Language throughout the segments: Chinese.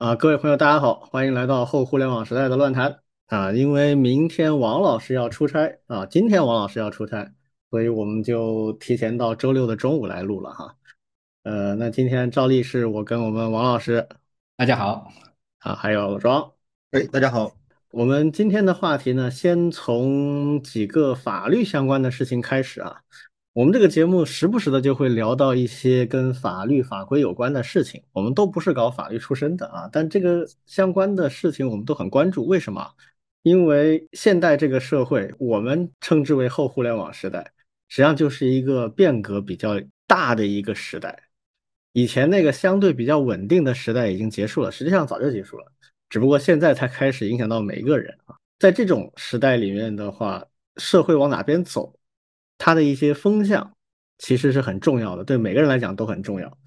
啊，各位朋友，大家好，欢迎来到后互联网时代的乱谈啊！因为明天王老师要出差啊，今天王老师要出差，所以我们就提前到周六的中午来录了哈。呃，那今天照例是我跟我们王老师，大家好啊，还有老庄，哎，大家好。我们今天的话题呢，先从几个法律相关的事情开始啊。我们这个节目时不时的就会聊到一些跟法律法规有关的事情，我们都不是搞法律出身的啊，但这个相关的事情我们都很关注。为什么？因为现代这个社会，我们称之为后互联网时代，实际上就是一个变革比较大的一个时代。以前那个相对比较稳定的时代已经结束了，实际上早就结束了，只不过现在才开始影响到每一个人啊。在这种时代里面的话，社会往哪边走？它的一些风向其实是很重要的，对每个人来讲都很重要。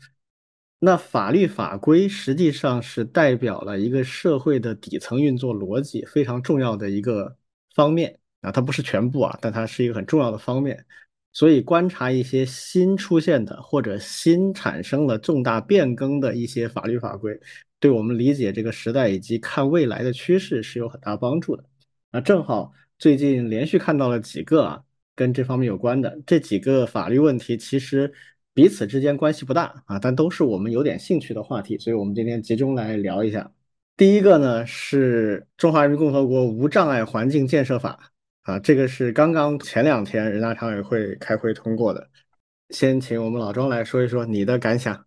那法律法规实际上是代表了一个社会的底层运作逻辑非常重要的一个方面啊，它不是全部啊，但它是一个很重要的方面。所以观察一些新出现的或者新产生了重大变更的一些法律法规，对我们理解这个时代以及看未来的趋势是有很大帮助的。那正好最近连续看到了几个啊。跟这方面有关的这几个法律问题，其实彼此之间关系不大啊，但都是我们有点兴趣的话题，所以我们今天集中来聊一下。第一个呢是《中华人民共和国无障碍环境建设法》啊，这个是刚刚前两天人大常委会开会通过的。先请我们老庄来说一说你的感想。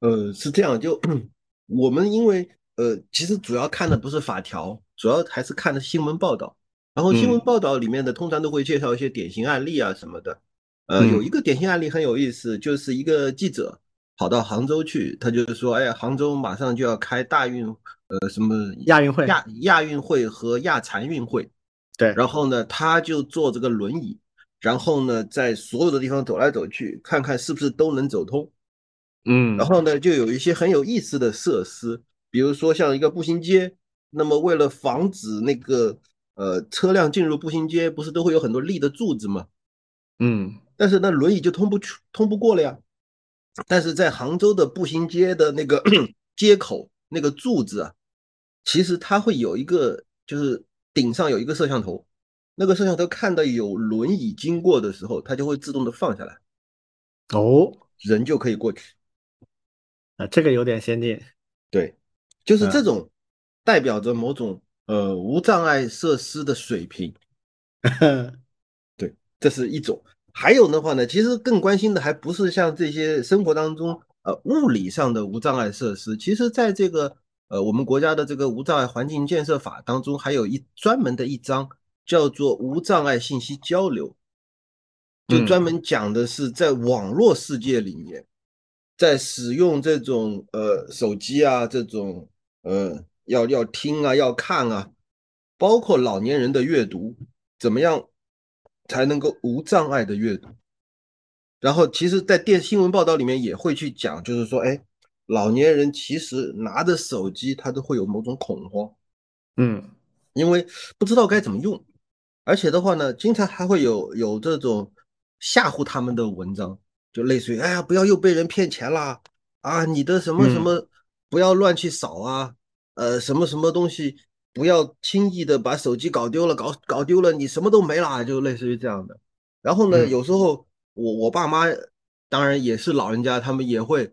呃，是这样，就 我们因为呃，其实主要看的不是法条，主要还是看的新闻报道。然后新闻报道里面的通常都会介绍一些典型案例啊什么的，呃，有一个典型案例很有意思，就是一个记者跑到杭州去，他就是说，哎呀，杭州马上就要开大运，呃，什么亚运会、亚亚运会和亚残运会，对，然后呢，他就坐这个轮椅，然后呢，在所有的地方走来走去，看看是不是都能走通，嗯，然后呢，就有一些很有意思的设施，比如说像一个步行街，那么为了防止那个。呃，车辆进入步行街不是都会有很多立的柱子吗？嗯，但是那轮椅就通不去，通不过了呀。但是在杭州的步行街的那个 街口那个柱子啊，其实它会有一个，就是顶上有一个摄像头，那个摄像头看到有轮椅经过的时候，它就会自动的放下来，哦，人就可以过去。啊，这个有点先进。对，就是这种代表着某种。呃，无障碍设施的水平，对，这是一种。还有的话呢，其实更关心的还不是像这些生活当中呃物理上的无障碍设施，其实在这个呃我们国家的这个无障碍环境建设法当中，还有一专门的一章叫做无障碍信息交流，就专门讲的是在网络世界里面，在使用这种呃手机啊这种呃。要要听啊，要看啊，包括老年人的阅读，怎么样才能够无障碍的阅读？然后，其实，在电新闻报道里面也会去讲，就是说，哎，老年人其实拿着手机，他都会有某种恐慌，嗯，因为不知道该怎么用，而且的话呢，经常还会有有这种吓唬他们的文章，就类似于，哎呀，不要又被人骗钱啦，啊，你的什么什么不要乱去扫啊。呃，什么什么东西不要轻易的把手机搞丢了，搞搞丢了你什么都没了，就类似于这样的。然后呢，有时候我我爸妈当然也是老人家，他们也会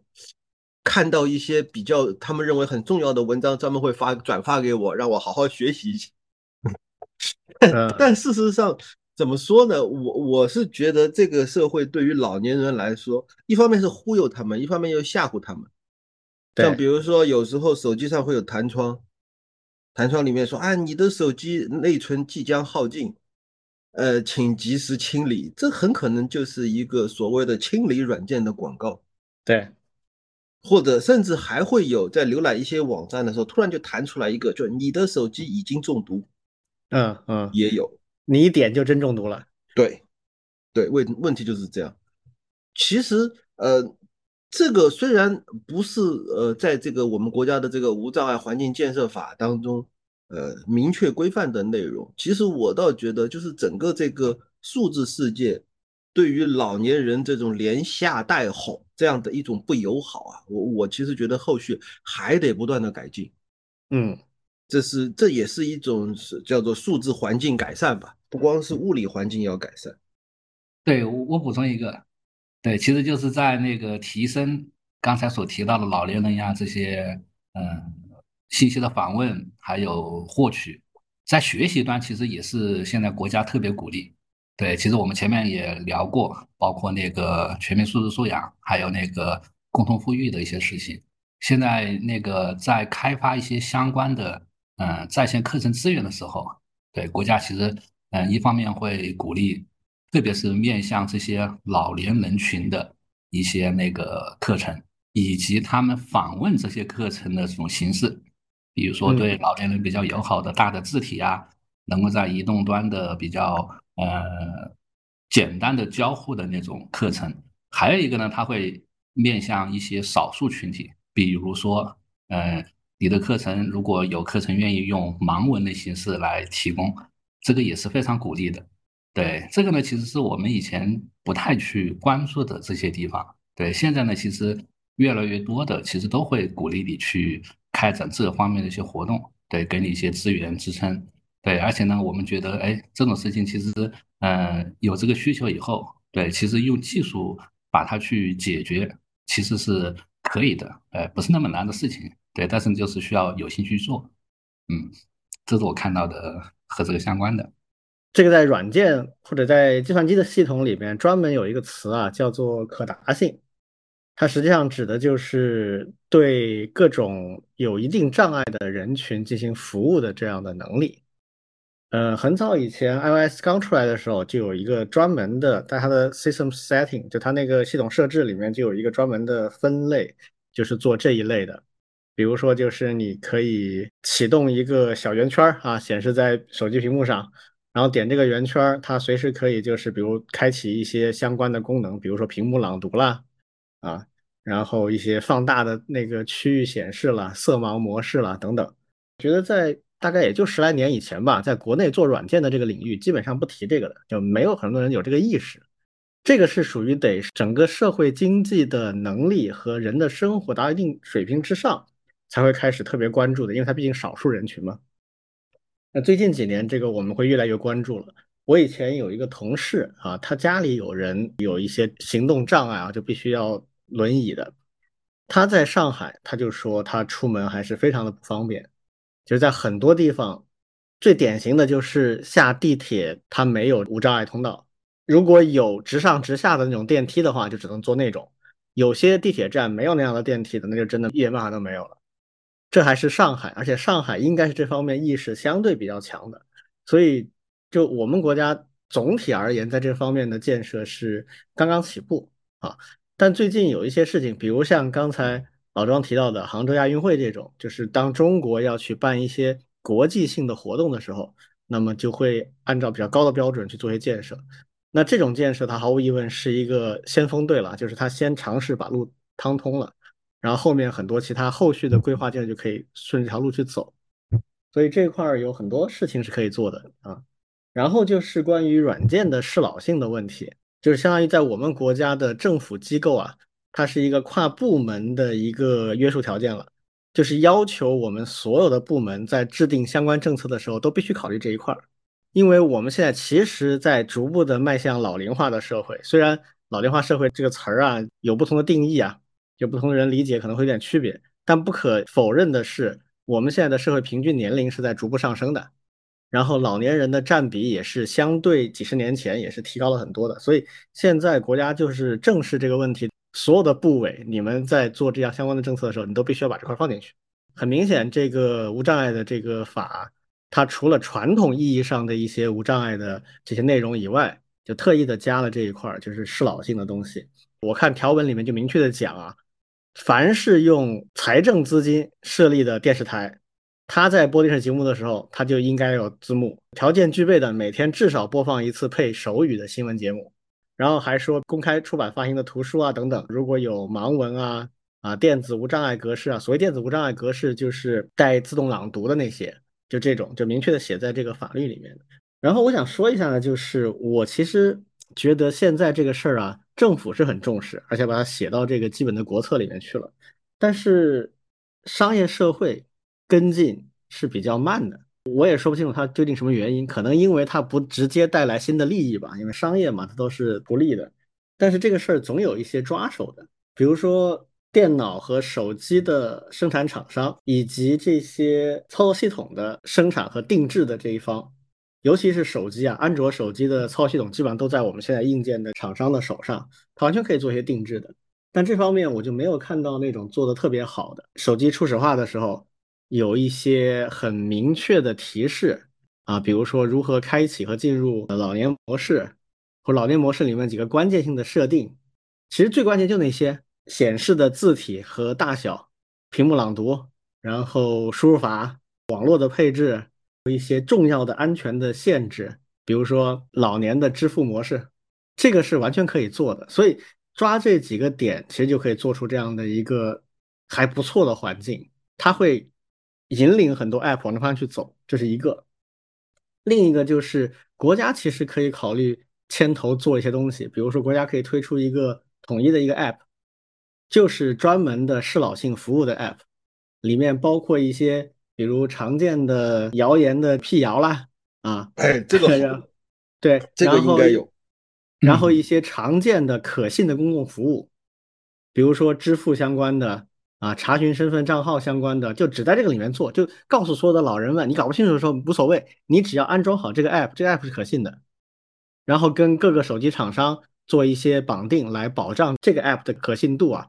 看到一些比较他们认为很重要的文章，专门会发转发给我，让我好好学习。但事实上怎么说呢？我我是觉得这个社会对于老年人来说，一方面是忽悠他们，一方面又吓唬他们。像比如说，有时候手机上会有弹窗，弹窗里面说：“啊，你的手机内存即将耗尽，呃，请及时清理。”这很可能就是一个所谓的清理软件的广告。对，或者甚至还会有在浏览一些网站的时候，突然就弹出来一个，就你的手机已经中毒。嗯嗯，也有，你一点就真中毒了。对，对，问问题就是这样。其实，呃。这个虽然不是呃，在这个我们国家的这个无障碍环境建设法当中，呃，明确规范的内容，其实我倒觉得，就是整个这个数字世界，对于老年人这种连吓带哄这样的一种不友好啊，我我其实觉得后续还得不断的改进。嗯，这是这也是一种是叫做数字环境改善吧，不光是物理环境要改善。对我我补充一个，对，其实就是在那个提升刚才所提到的老年人呀这些嗯信息的访问还有获取，在学习端其实也是现在国家特别鼓励。对，其实我们前面也聊过，包括那个全民素质素养，还有那个共同富裕的一些事情。现在那个在开发一些相关的嗯在线课程资源的时候，对国家其实嗯一方面会鼓励。特别是面向这些老年人群的一些那个课程，以及他们访问这些课程的这种形式，比如说对老年人比较友好的大的字体啊，能够在移动端的比较呃简单的交互的那种课程。还有一个呢，它会面向一些少数群体，比如说呃你的课程如果有课程愿意用盲文的形式来提供，这个也是非常鼓励的。对这个呢，其实是我们以前不太去关注的这些地方。对，现在呢，其实越来越多的，其实都会鼓励你去开展这方面的一些活动，对，给你一些资源支撑。对，而且呢，我们觉得，哎，这种事情其实，嗯，有这个需求以后，对，其实用技术把它去解决，其实是可以的，呃，不是那么难的事情。对，但是就是需要有心去做。嗯，这是我看到的和这个相关的。这个在软件或者在计算机的系统里面专门有一个词啊，叫做可达性。它实际上指的就是对各种有一定障碍的人群进行服务的这样的能力。呃，很早以前 iOS 刚出来的时候，就有一个专门的，在它的 System Setting，就它那个系统设置里面就有一个专门的分类，就是做这一类的。比如说，就是你可以启动一个小圆圈啊，显示在手机屏幕上。然后点这个圆圈，它随时可以就是比如开启一些相关的功能，比如说屏幕朗读啦，啊，然后一些放大的那个区域显示啦、色盲模式啦等等。觉得在大概也就十来年以前吧，在国内做软件的这个领域，基本上不提这个的，就没有很多人有这个意识。这个是属于得整个社会经济的能力和人的生活达到一定水平之上，才会开始特别关注的，因为它毕竟少数人群嘛。那最近几年，这个我们会越来越关注了。我以前有一个同事啊，他家里有人有一些行动障碍啊，就必须要轮椅的。他在上海，他就说他出门还是非常的不方便。就是在很多地方，最典型的就是下地铁，它没有无障碍通道。如果有直上直下的那种电梯的话，就只能坐那种。有些地铁站没有那样的电梯的，那就真的一点办法都没有了。这还是上海，而且上海应该是这方面意识相对比较强的，所以就我们国家总体而言，在这方面的建设是刚刚起步啊。但最近有一些事情，比如像刚才老庄提到的杭州亚运会这种，就是当中国要去办一些国际性的活动的时候，那么就会按照比较高的标准去做一些建设。那这种建设，它毫无疑问是一个先锋队了，就是它先尝试把路趟通了。然后后面很多其他后续的规划建设就可以顺这条路去走，所以这块儿有很多事情是可以做的啊。然后就是关于软件的适老性的问题，就是相当于在我们国家的政府机构啊，它是一个跨部门的一个约束条件了，就是要求我们所有的部门在制定相关政策的时候都必须考虑这一块儿，因为我们现在其实在逐步的迈向老龄化的社会，虽然老龄化社会这个词儿啊有不同的定义啊。有不同的人理解可能会有点区别，但不可否认的是，我们现在的社会平均年龄是在逐步上升的，然后老年人的占比也是相对几十年前也是提高了很多的，所以现在国家就是正视这个问题，所有的部委你们在做这样相关的政策的时候，你都必须要把这块放进去。很明显，这个无障碍的这个法，它除了传统意义上的一些无障碍的这些内容以外，就特意的加了这一块，就是适老性的东西。我看条文里面就明确的讲啊。凡是用财政资金设立的电视台，它在播电视节目的时候，它就应该有字幕，条件具备的，每天至少播放一次配手语的新闻节目。然后还说公开出版发行的图书啊等等，如果有盲文啊啊电子无障碍格式啊，所谓电子无障碍格式就是带自动朗读的那些，就这种就明确的写在这个法律里面。然后我想说一下呢，就是我其实觉得现在这个事儿啊，政府是很重视，而且把它写到这个基本的国策里面去了。但是商业社会跟进是比较慢的，我也说不清楚它究竟什么原因，可能因为它不直接带来新的利益吧，因为商业嘛，它都是不利的。但是这个事儿总有一些抓手的，比如说电脑和手机的生产厂商，以及这些操作系统的生产和定制的这一方。尤其是手机啊，安卓手机的操作系统基本上都在我们现在硬件的厂商的手上，它完全可以做一些定制的。但这方面我就没有看到那种做的特别好的。手机初始化的时候，有一些很明确的提示啊，比如说如何开启和进入老年模式，或老年模式里面几个关键性的设定。其实最关键就那些显示的字体和大小、屏幕朗读，然后输入法、网络的配置。一些重要的安全的限制，比如说老年的支付模式，这个是完全可以做的。所以抓这几个点，其实就可以做出这样的一个还不错的环境。它会引领很多 App 往那方向去走，这是一个。另一个就是国家其实可以考虑牵头做一些东西，比如说国家可以推出一个统一的一个 App，就是专门的适老性服务的 App，里面包括一些。比如常见的谣言的辟谣啦，啊，哎，这个 对，这个应该有。然后一些常见的可信的公共服务，比如说支付相关的啊，查询身份账号相关的，就只在这个里面做，就告诉所有的老人们，你搞不清楚的时候无所谓，你只要安装好这个 app，这个 app 是可信的。然后跟各个手机厂商做一些绑定，来保障这个 app 的可信度啊。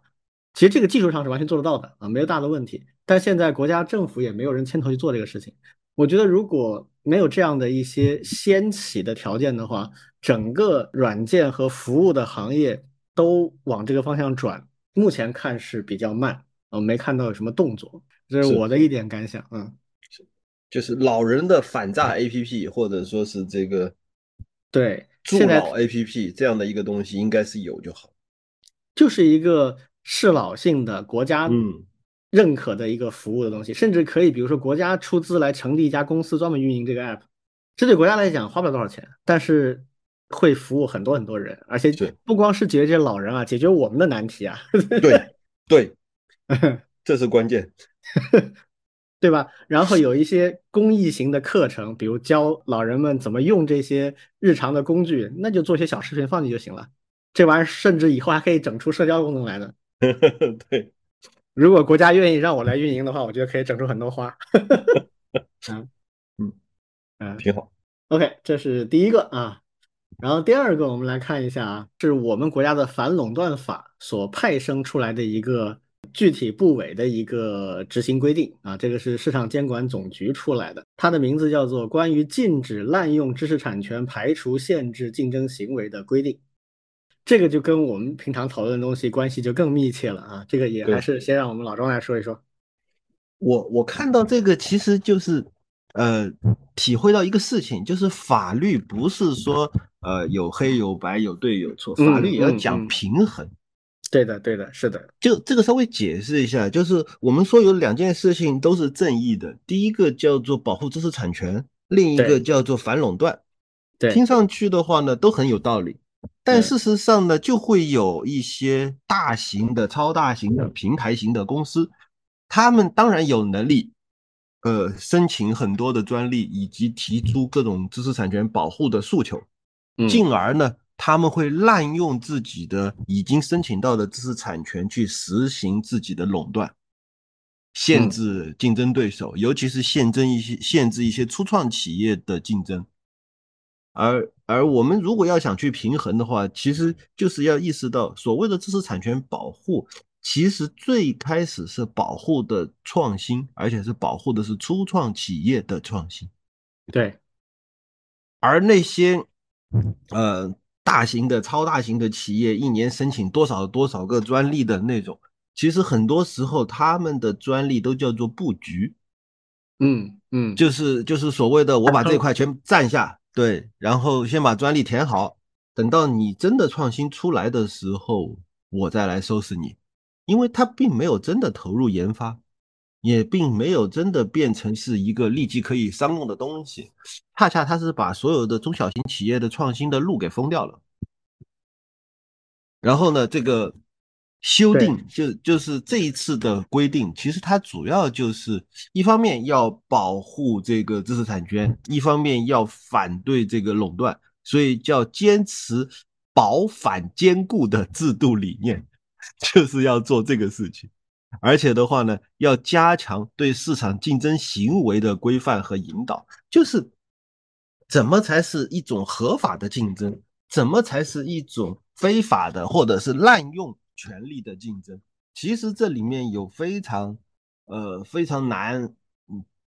其实这个技术上是完全做得到的啊，没有大的问题。但现在国家政府也没有人牵头去做这个事情。我觉得如果没有这样的一些掀起的条件的话，整个软件和服务的行业都往这个方向转，目前看是比较慢啊，没看到有什么动作。这是我的一点感想。嗯，就是老人的反诈 APP，或者说是这个对助老 APP 这样的一个东西，应该是有就好。就是一个。适老性的国家认可的一个服务的东西，甚至可以，比如说国家出资来成立一家公司专门运营这个 app，这对国家来讲花不了多少钱，但是会服务很多很多人，而且不光是解决这些老人啊，解决我们的难题啊。对对，这是关键，对吧？然后有一些公益型的课程，比如教老人们怎么用这些日常的工具，那就做些小视频放进去就行了。这玩意儿甚至以后还可以整出社交功能来呢。对，如果国家愿意让我来运营的话，我觉得可以整出很多花。嗯嗯嗯，挺好。OK，这是第一个啊。然后第二个，我们来看一下啊，是我们国家的反垄断法所派生出来的一个具体部委的一个执行规定啊。这个是市场监管总局出来的，它的名字叫做《关于禁止滥用知识产权、排除限制竞争行为的规定》。这个就跟我们平常讨论的东西关系就更密切了啊！这个也还是先让我们老庄来说一说。我我看到这个其实就是，呃，体会到一个事情，就是法律不是说呃有黑有白有对有错，法律也要讲平衡。对的，对的，是的。就这个稍微解释一下，就是我们说有两件事情都是正义的，第一个叫做保护知识产权，另一个叫做反垄断。对，听上去的话呢，都很有道理。但事实上呢，就会有一些大型的、超大型的平台型的公司，他们当然有能力，呃，申请很多的专利，以及提出各种知识产权保护的诉求，进而呢，他们会滥用自己的已经申请到的知识产权去实行自己的垄断，限制竞争对手，尤其是限制一些限制一些初创企业的竞争。而而我们如果要想去平衡的话，其实就是要意识到，所谓的知识产权保护，其实最开始是保护的创新，而且是保护的是初创企业的创新。对，而那些呃大型的、超大型的企业，一年申请多少多少个专利的那种，其实很多时候他们的专利都叫做布局。嗯嗯，就是就是所谓的我把这块全占下。对，然后先把专利填好，等到你真的创新出来的时候，我再来收拾你，因为它并没有真的投入研发，也并没有真的变成是一个立即可以商用的东西，恰恰它是把所有的中小型企业的创新的路给封掉了。然后呢，这个修订就就是这一次的规定，其实它主要就是一方面要保护这个知识产权，一方面要反对这个垄断，所以叫坚持保反兼顾的制度理念，就是要做这个事情。而且的话呢，要加强对市场竞争行为的规范和引导，就是怎么才是一种合法的竞争，怎么才是一种非法的或者是滥用权力的竞争。其实这里面有非常呃非常难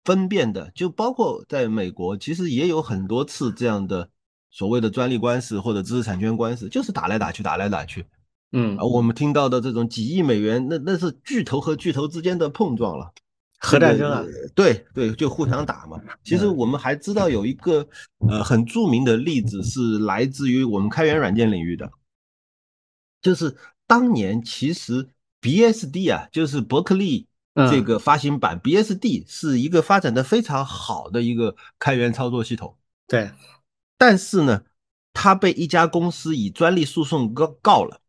分辨的，就包括在美国，其实也有很多次这样的所谓的专利官司或者知识产权官司，就是打来打去，打来打去。嗯，我们听到的这种几亿美元，那那是巨头和巨头之间的碰撞了，核战争啊，对对，就互相打嘛。其实我们还知道有一个呃很著名的例子是来自于我们开源软件领域的，就是当年其实 BSD 啊，就是伯克利这个发行版 BSD 是一个发展的非常好的一个开源操作系统，对，但是呢，它被一家公司以专利诉讼告告了。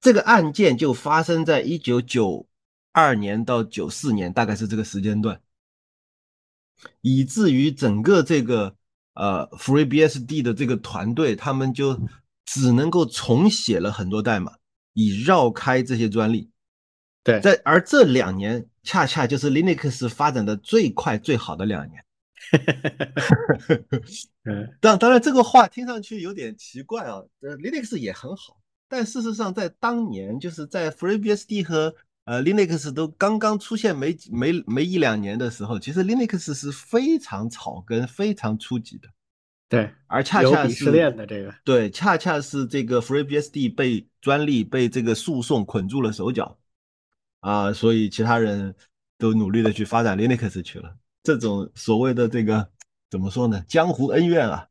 这个案件就发生在一九九二年到九四年，大概是这个时间段，以至于整个这个呃 FreeBSD 的这个团队，他们就只能够重写了很多代码，以绕开这些专利。对，在而这两年恰恰就是 Linux 发展的最快最好的两年。嗯，当当然这个话听上去有点奇怪啊，呃，Linux 也很好。但事实上，在当年，就是在 FreeBSD 和呃 Linux 都刚刚出现没没没一两年的时候，其实 Linux 是非常草根、非常初级的。对，而恰恰是失恋的这个，对，恰恰是这个 FreeBSD 被专利被这个诉讼捆住了手脚啊，所以其他人都努力的去发展 Linux 去了。这种所谓的这个怎么说呢？江湖恩怨啊。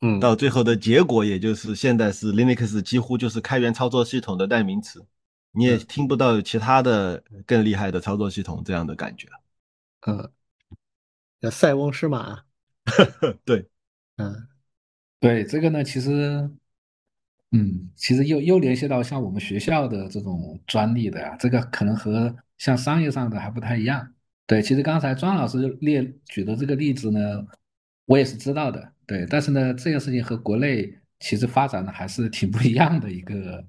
嗯，到最后的结果，也就是现在是 Linux 几乎就是开源操作系统的代名词，你也听不到其他的更厉害的操作系统这样的感觉。嗯，叫塞翁失马。对，嗯，对这个呢，其实，嗯，其实又又联系到像我们学校的这种专利的呀，这个可能和像商业上的还不太一样。对，其实刚才庄老师列举的这个例子呢，我也是知道的。对，但是呢，这件事情和国内其实发展的还是挺不一样的一个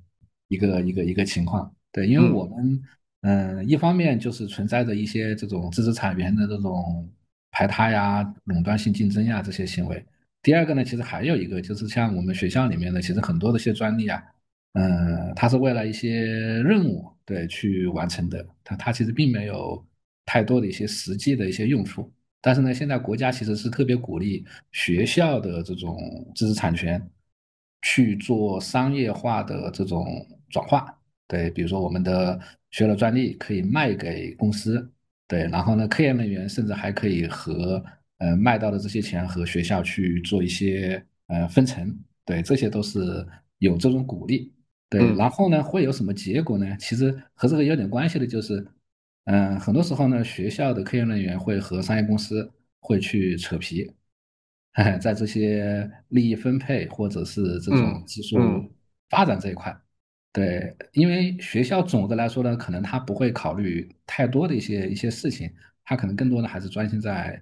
一个一个一个情况。对，因为我们嗯，一方面就是存在着一些这种知识产权的这种排他呀、垄断性竞争呀这些行为。第二个呢，其实还有一个就是像我们学校里面的，其实很多的一些专利啊，嗯，它是为了一些任务对去完成的，它它其实并没有太多的一些实际的一些用处。但是呢，现在国家其实是特别鼓励学校的这种知识产权去做商业化的这种转化。对，比如说我们的学了专利可以卖给公司，对，然后呢，科研人员甚至还可以和呃卖到的这些钱和学校去做一些呃分成。对，这些都是有这种鼓励。对，然后呢，会有什么结果呢？其实和这个有点关系的就是。嗯，很多时候呢，学校的科研人员会和商业公司会去扯皮，在这些利益分配或者是这种技术发展这一块，对，因为学校总的来说呢，可能他不会考虑太多的一些一些事情，他可能更多的还是专心在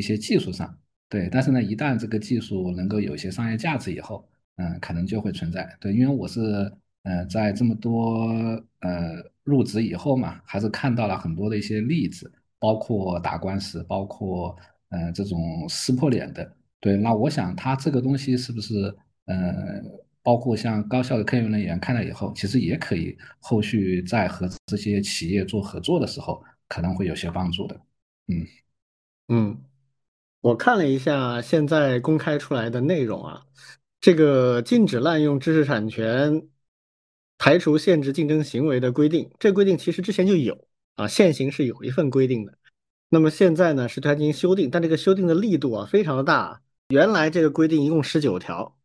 一些技术上，对。但是呢，一旦这个技术能够有一些商业价值以后，嗯，可能就会存在，对，因为我是。呃，在这么多呃入职以后嘛，还是看到了很多的一些例子，包括打官司，包括呃这种撕破脸的。对，那我想他这个东西是不是呃，包括像高校的科研人员看了以后，其实也可以后续在和这些企业做合作的时候，可能会有些帮助的。嗯嗯，我看了一下现在公开出来的内容啊，这个禁止滥用知识产权。排除限制竞争行为的规定，这规定其实之前就有啊，现行是有一份规定的。那么现在呢，是它进行修订，但这个修订的力度啊非常的大。原来这个规定一共十九条，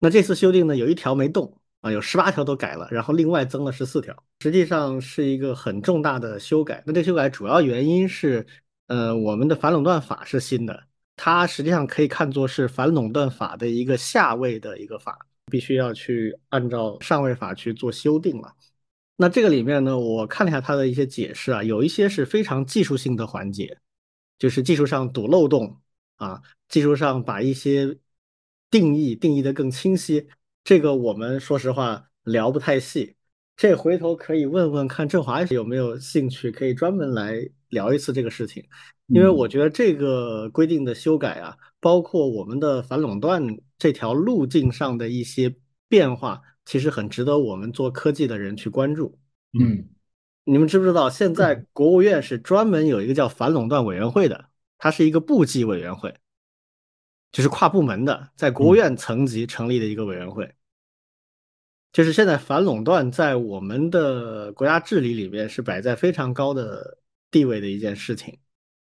那这次修订呢有一条没动啊，有十八条都改了，然后另外增了十四条，实际上是一个很重大的修改。那这修改主要原因是，呃，我们的反垄断法是新的，它实际上可以看作是反垄断法的一个下位的一个法。必须要去按照上位法去做修订了。那这个里面呢，我看了一下它的一些解释啊，有一些是非常技术性的环节，就是技术上堵漏洞啊，技术上把一些定义定义的更清晰。这个我们说实话聊不太细，这回头可以问问看郑华有没有兴趣，可以专门来聊一次这个事情，因为我觉得这个规定的修改啊，包括我们的反垄断这条路径上的一些变化。其实很值得我们做科技的人去关注。嗯，你们知不知道现在国务院是专门有一个叫反垄断委员会的，它是一个部级委员会，就是跨部门的，在国务院层级成立的一个委员会。就是现在反垄断在我们的国家治理里面是摆在非常高的地位的一件事情，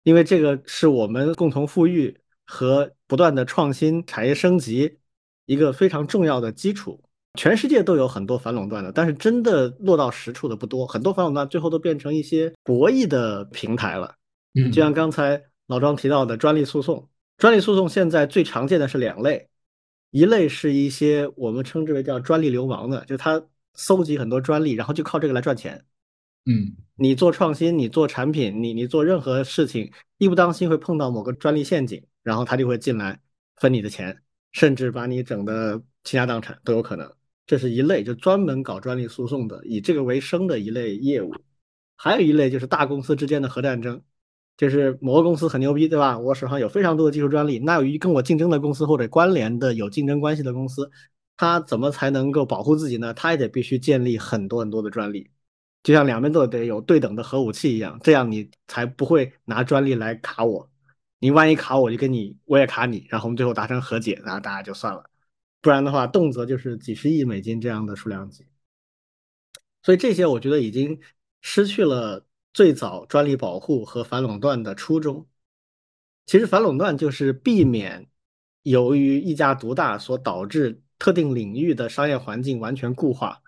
因为这个是我们共同富裕和不断的创新、产业升级一个非常重要的基础。全世界都有很多反垄断的，但是真的落到实处的不多。很多反垄断最后都变成一些博弈的平台了。嗯，就像刚才老庄提到的专利诉讼，专利诉讼现在最常见的是两类，一类是一些我们称之为叫专利流氓的，就他搜集很多专利，然后就靠这个来赚钱。嗯，你做创新，你做产品，你你做任何事情，一不当心会碰到某个专利陷阱，然后他就会进来分你的钱，甚至把你整的倾家荡产都有可能。这是一类，就专门搞专利诉讼的，以这个为生的一类业务。还有一类就是大公司之间的核战争，就是某个公司很牛逼，对吧？我手上有非常多的技术专利，那有一跟我竞争的公司或者关联的有竞争关系的公司，他怎么才能够保护自己呢？他也得必须建立很多很多的专利，就像两边都得有对等的核武器一样，这样你才不会拿专利来卡我。你万一卡我，就跟你我也卡你，然后我们最后达成和解，然后大家就算了。不然的话，动辄就是几十亿美金这样的数量级，所以这些我觉得已经失去了最早专利保护和反垄断的初衷。其实反垄断就是避免由于一家独大所导致特定领域的商业环境完全固化，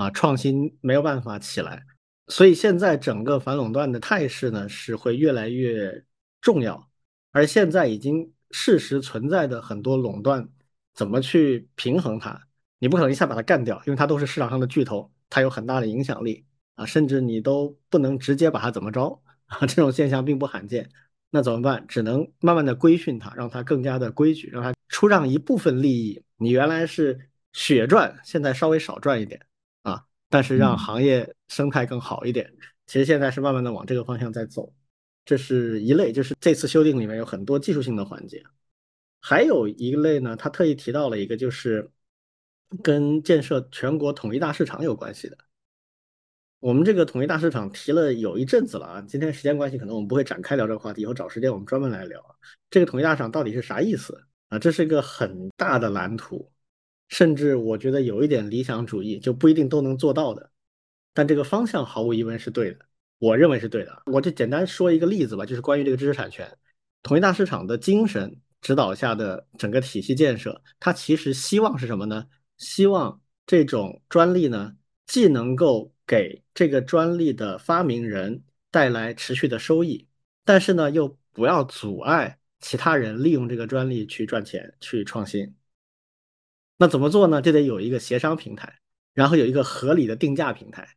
啊，创新没有办法起来。所以现在整个反垄断的态势呢是会越来越重要，而现在已经事实存在的很多垄断。怎么去平衡它？你不可能一下把它干掉，因为它都是市场上的巨头，它有很大的影响力啊，甚至你都不能直接把它怎么着啊，这种现象并不罕见。那怎么办？只能慢慢的规训它，让它更加的规矩，让它出让一部分利益。你原来是血赚，现在稍微少赚一点，但是让行业生态更好一点。其实现在是慢慢的往这个方向在走，这是一类，就是这次修订里面有很多技术性的环节。还有一类呢，他特意提到了一个，就是跟建设全国统一大市场有关系的。我们这个统一大市场提了有一阵子了啊，今天时间关系，可能我们不会展开聊这个话题，以后找时间我们专门来聊。这个统一大市场到底是啥意思啊？这是一个很大的蓝图，甚至我觉得有一点理想主义，就不一定都能做到的。但这个方向毫无疑问是对的，我认为是对的。我就简单说一个例子吧，就是关于这个知识产权，统一大市场的精神。指导下的整个体系建设，它其实希望是什么呢？希望这种专利呢，既能够给这个专利的发明人带来持续的收益，但是呢，又不要阻碍其他人利用这个专利去赚钱、去创新。那怎么做呢？就得有一个协商平台，然后有一个合理的定价平台。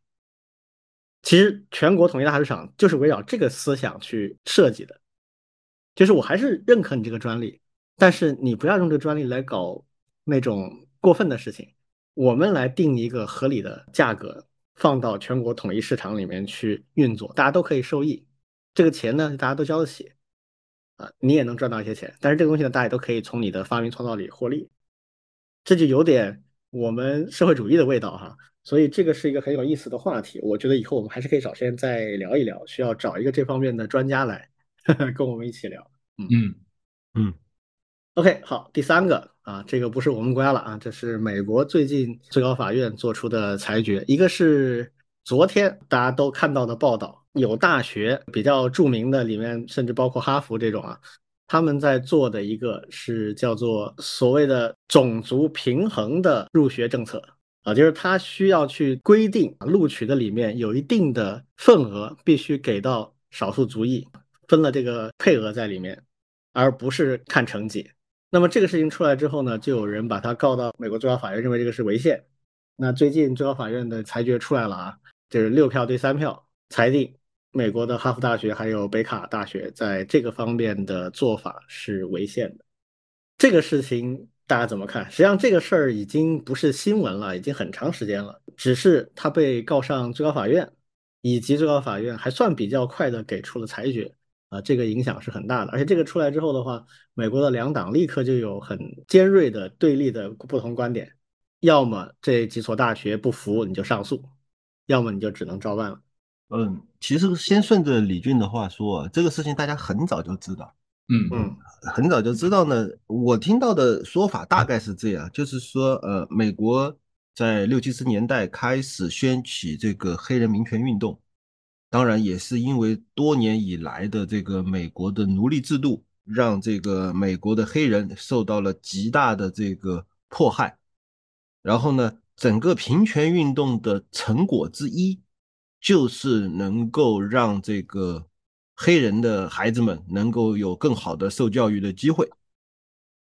其实全国统一大市场就是围绕这个思想去设计的。就是我还是认可你这个专利，但是你不要用这个专利来搞那种过分的事情。我们来定一个合理的价格，放到全国统一市场里面去运作，大家都可以受益。这个钱呢，大家都交得起，啊，你也能赚到一些钱。但是这个东西呢，大家都可以从你的发明创造里获利。这就有点我们社会主义的味道哈。所以这个是一个很有意思的话题，我觉得以后我们还是可以找时间再聊一聊，需要找一个这方面的专家来。跟我们一起聊，嗯嗯嗯，OK，好，第三个啊，这个不是我们国家了啊，这是美国最近最高法院做出的裁决。一个是昨天大家都看到的报道，有大学比较著名的，里面甚至包括哈佛这种啊，他们在做的一个是叫做所谓的种族平衡的入学政策啊，就是他需要去规定录取的里面有一定的份额必须给到。少数族裔分了这个配额在里面，而不是看成绩。那么这个事情出来之后呢，就有人把他告到美国最高法院，认为这个是违宪。那最近最高法院的裁决出来了啊，就是六票对三票裁定美国的哈佛大学还有北卡大学在这个方面的做法是违宪的。这个事情大家怎么看？实际上这个事儿已经不是新闻了，已经很长时间了，只是他被告上最高法院，以及最高法院还算比较快的给出了裁决。啊，这个影响是很大的，而且这个出来之后的话，美国的两党立刻就有很尖锐的对立的不同观点，要么这几所大学不服你就上诉，要么你就只能照办了。嗯，其实先顺着李俊的话说，这个事情大家很早就知道，嗯嗯，很早就知道呢。我听到的说法大概是这样，就是说，呃，美国在六七十年代开始掀起这个黑人民权运动。当然也是因为多年以来的这个美国的奴隶制度，让这个美国的黑人受到了极大的这个迫害。然后呢，整个平权运动的成果之一，就是能够让这个黑人的孩子们能够有更好的受教育的机会。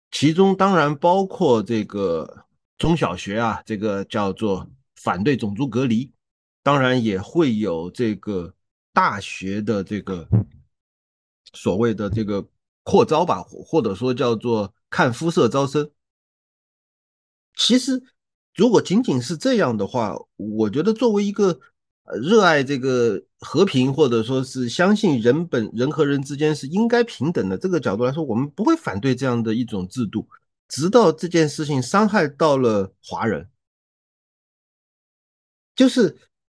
其中当然包括这个中小学啊，这个叫做反对种族隔离。当然也会有这个大学的这个所谓的这个扩招吧，或者说叫做看肤色招生。其实，如果仅仅是这样的话，我觉得作为一个热爱这个和平，或者说是相信人本人和人之间是应该平等的这个角度来说，我们不会反对这样的一种制度，直到这件事情伤害到了华人，就是。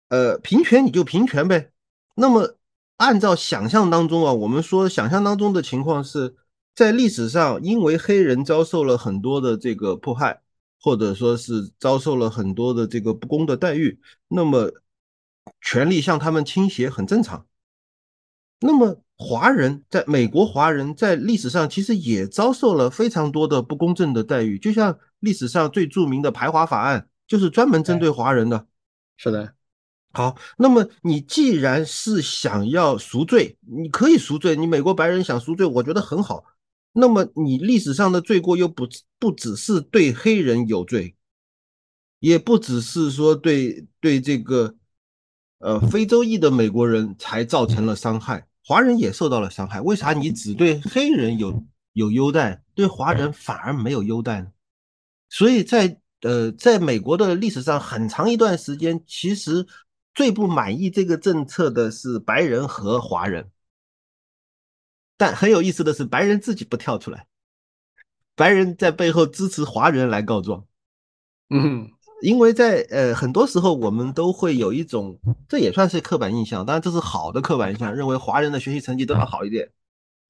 呃，平权你就平权呗。那么，按照想象当中啊，我们说想象当中的情况是在历史上，因为黑人遭受了很多的这个迫害，或者说是遭受了很多的这个不公的待遇，那么权力向他们倾斜很正常。那么，华人在美国，华人在历史上其实也遭受了非常多的不公正的待遇，就像历史上最著名的排华法案，就是专门针对华人的。是的。好，那么你既然是想要赎罪，你可以赎罪。你美国白人想赎罪，我觉得很好。那么你历史上的罪过又不不只是对黑人有罪，也不只是说对对这个呃非洲裔的美国人才造成了伤害，华人也受到了伤害。为啥你只对黑人有有优待，对华人反而没有优待呢？所以在呃在美国的历史上很长一段时间，其实。最不满意这个政策的是白人和华人，但很有意思的是，白人自己不跳出来，白人在背后支持华人来告状。嗯，因为在呃很多时候我们都会有一种，这也算是刻板印象，当然这是好的刻板印象，认为华人的学习成绩都要好一点，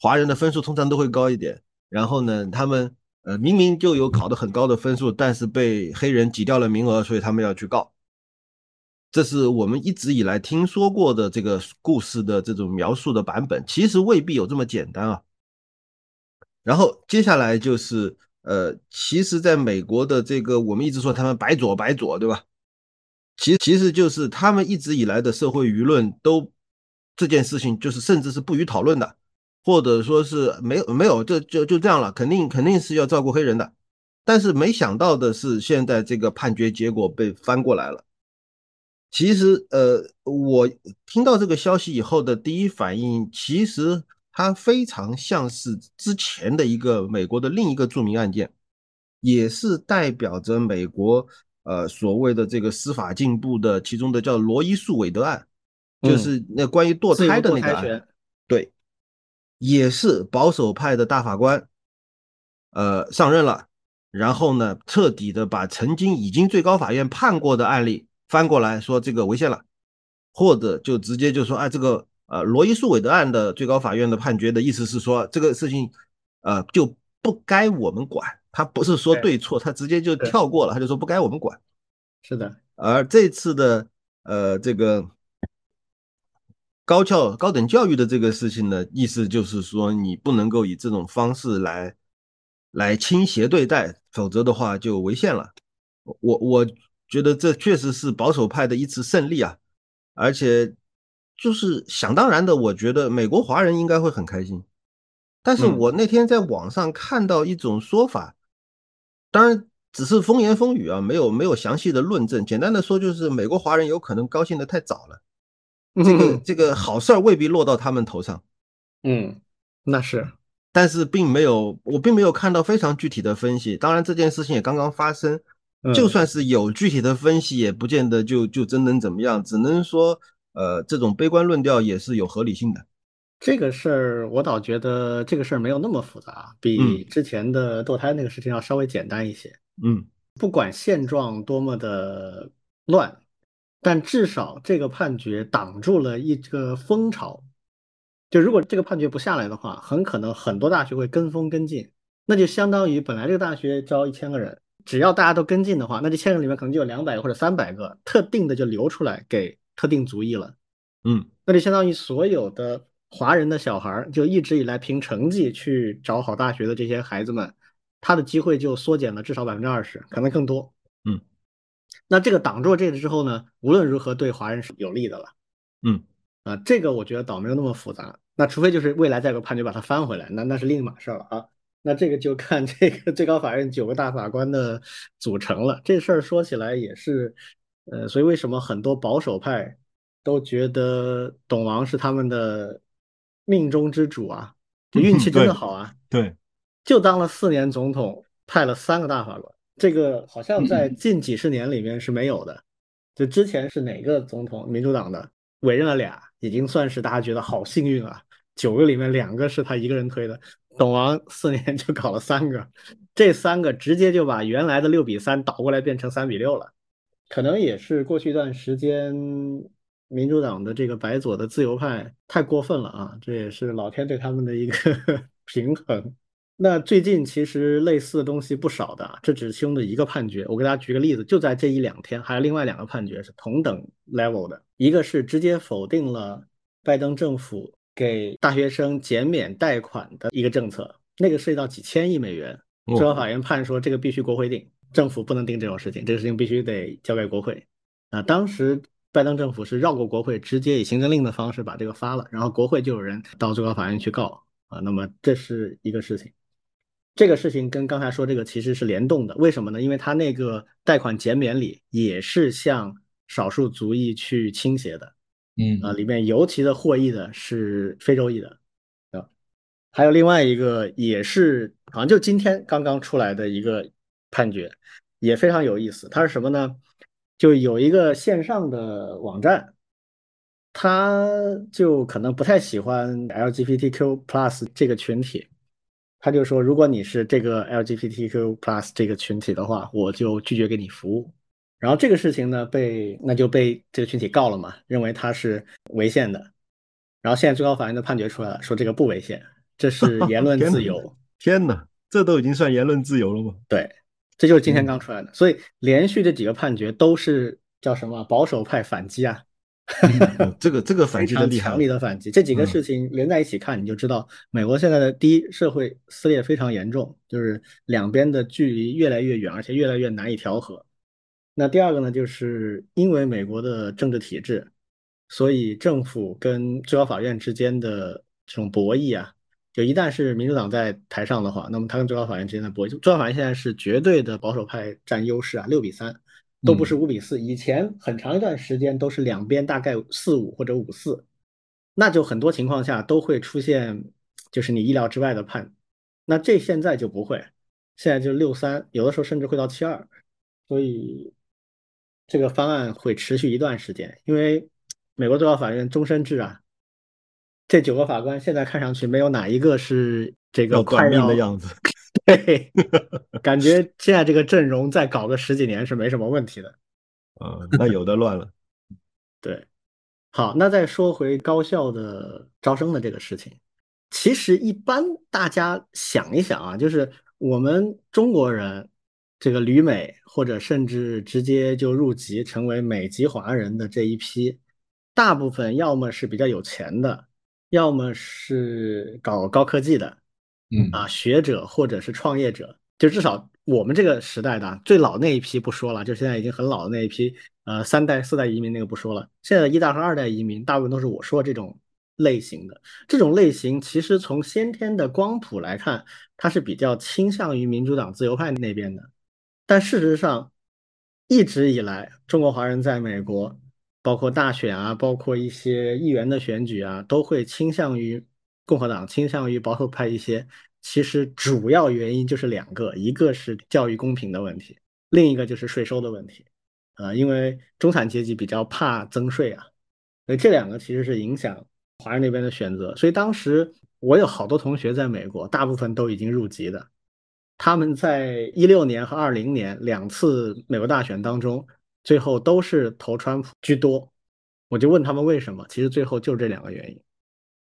华人的分数通常都会高一点。然后呢，他们呃明明就有考得很高的分数，但是被黑人挤掉了名额，所以他们要去告。这是我们一直以来听说过的这个故事的这种描述的版本，其实未必有这么简单啊。然后接下来就是，呃，其实在美国的这个，我们一直说他们白左白左，对吧？其实其实就是他们一直以来的社会舆论都这件事情就是甚至是不予讨论的，或者说是没有没有，就就就这样了，肯定肯定是要照顾黑人的。但是没想到的是，现在这个判决结果被翻过来了。其实，呃，我听到这个消息以后的第一反应，其实它非常像是之前的一个美国的另一个著名案件，也是代表着美国呃所谓的这个司法进步的其中的叫罗伊诉韦德案，就是那关于堕胎的那个案，对，也是保守派的大法官，呃上任了，然后呢，彻底的把曾经已经最高法院判过的案例。翻过来说这个违宪了，或者就直接就说，哎，这个呃罗伊诉韦德案的最高法院的判决的意思是说，这个事情呃就不该我们管，他不是说对错，他直接就跳过了，他就说不该我们管。是的，而这次的呃这个高教高等教育的这个事情呢，意思就是说你不能够以这种方式来来倾斜对待，否则的话就违宪了。我我。觉得这确实是保守派的一次胜利啊，而且就是想当然的，我觉得美国华人应该会很开心，但是我那天在网上看到一种说法，当然只是风言风语啊，没有没有详细的论证。简单的说，就是美国华人有可能高兴的太早了，这个这个好事儿未必落到他们头上。嗯，那是。但是并没有，我并没有看到非常具体的分析。当然，这件事情也刚刚发生，就算是有具体的分析，也不见得就就真能怎么样。只能说，呃，这种悲观论调也是有合理性的。这个事儿，我倒觉得这个事儿没有那么复杂，比之前的堕胎那个事情要稍微简单一些。嗯，不管现状多么的乱，但至少这个判决挡住了一个风潮。就如果这个判决不下来的话，很可能很多大学会跟风跟进，那就相当于本来这个大学招一千个人，只要大家都跟进的话，那这千人里面可能就有两百个或者三百个特定的就留出来给特定族裔了。嗯，那就相当于所有的华人的小孩儿就一直以来凭成绩去找好大学的这些孩子们，他的机会就缩减了至少百分之二十，可能更多。嗯，那这个挡住这个之后呢，无论如何对华人是有利的了。嗯，啊，这个我觉得倒没有那么复杂。那除非就是未来再有个判决把它翻回来，那那是另一码事儿了啊。那这个就看这个最高法院九个大法官的组成了。这事儿说起来也是，呃，所以为什么很多保守派都觉得董王是他们的命中之主啊？这运气真的好啊！对，就当了四年总统，派了三个大法官，这个好像在近几十年里面是没有的。就之前是哪个总统，民主党的委任了俩，已经算是大家觉得好幸运啊。九个里面两个是他一个人推的，董王 四年就搞了三个，这三个直接就把原来的六比三倒过来变成三比六了，可能也是过去一段时间民主党的这个白左的自由派太过分了啊，这也是老天对他们的一个 平衡。那最近其实类似的东西不少的，这只是其中的一个判决。我给大家举个例子，就在这一两天，还有另外两个判决是同等 level 的，一个是直接否定了拜登政府。给大学生减免贷款的一个政策，那个涉及到几千亿美元，最高法院判说这个必须国会定，政府不能定这种事情，这个事情必须得交给国会。啊，当时拜登政府是绕过国会，直接以行政令的方式把这个发了，然后国会就有人到最高法院去告啊。那么这是一个事情，这个事情跟刚才说这个其实是联动的，为什么呢？因为他那个贷款减免里也是向少数族裔去倾斜的。嗯啊，里面尤其的获益的是非洲裔的，啊，还有另外一个也是好像就今天刚刚出来的一个判决，也非常有意思。它是什么呢？就有一个线上的网站，他就可能不太喜欢 LGBTQ plus 这个群体，他就说，如果你是这个 LGBTQ plus 这个群体的话，我就拒绝给你服务。然后这个事情呢，被那就被这个群体告了嘛，认为他是违宪的。然后现在最高法院的判决出来了，说这个不违宪，这是言论 自由。天哪，这都已经算言论自由了吗？对，这就是今天刚出来的。所以连续这几个判决都是叫什么保守派反击啊？这个这个反击的厉害，强力的反击。这几个事情连在一起看，你就知道美国现在的第一社会撕裂非常严重，就是两边的距离越来越远，而且越来越难以调和。那第二个呢，就是因为美国的政治体制，所以政府跟最高法院之间的这种博弈啊，就一旦是民主党在台上的话，那么他跟最高法院之间的博弈，最高法院现在是绝对的保守派占优势啊，六比三，都不是五比四。以前很长一段时间都是两边大概四五或者五四，那就很多情况下都会出现就是你意料之外的判。那这现在就不会，现在就六三，有的时候甚至会到七二，所以。这个方案会持续一段时间，因为美国最高法院终身制啊，这九个法官现在看上去没有哪一个是这个快命的样子。对，感觉现在这个阵容再搞个十几年是没什么问题的。啊，那有的乱了。对，好，那再说回高校的招生的这个事情，其实一般大家想一想啊，就是我们中国人。这个旅美或者甚至直接就入籍成为美籍华人的这一批，大部分要么是比较有钱的，要么是搞高科技的，嗯啊学者或者是创业者，就至少我们这个时代的最老那一批不说了，就现在已经很老的那一批，呃三代四代移民那个不说了，现在的一代和二代移民大部分都是我说这种类型的。这种类型其实从先天的光谱来看，它是比较倾向于民主党自由派那边的。但事实上，一直以来，中国华人在美国，包括大选啊，包括一些议员的选举啊，都会倾向于共和党，倾向于保守派一些。其实主要原因就是两个，一个是教育公平的问题，另一个就是税收的问题。啊，因为中产阶级比较怕增税啊，所以这两个其实是影响华人那边的选择。所以当时我有好多同学在美国，大部分都已经入籍的，他们在一六年和二零年两次美国大选当中，最后都是投川普居多。我就问他们为什么，其实最后就这两个原因，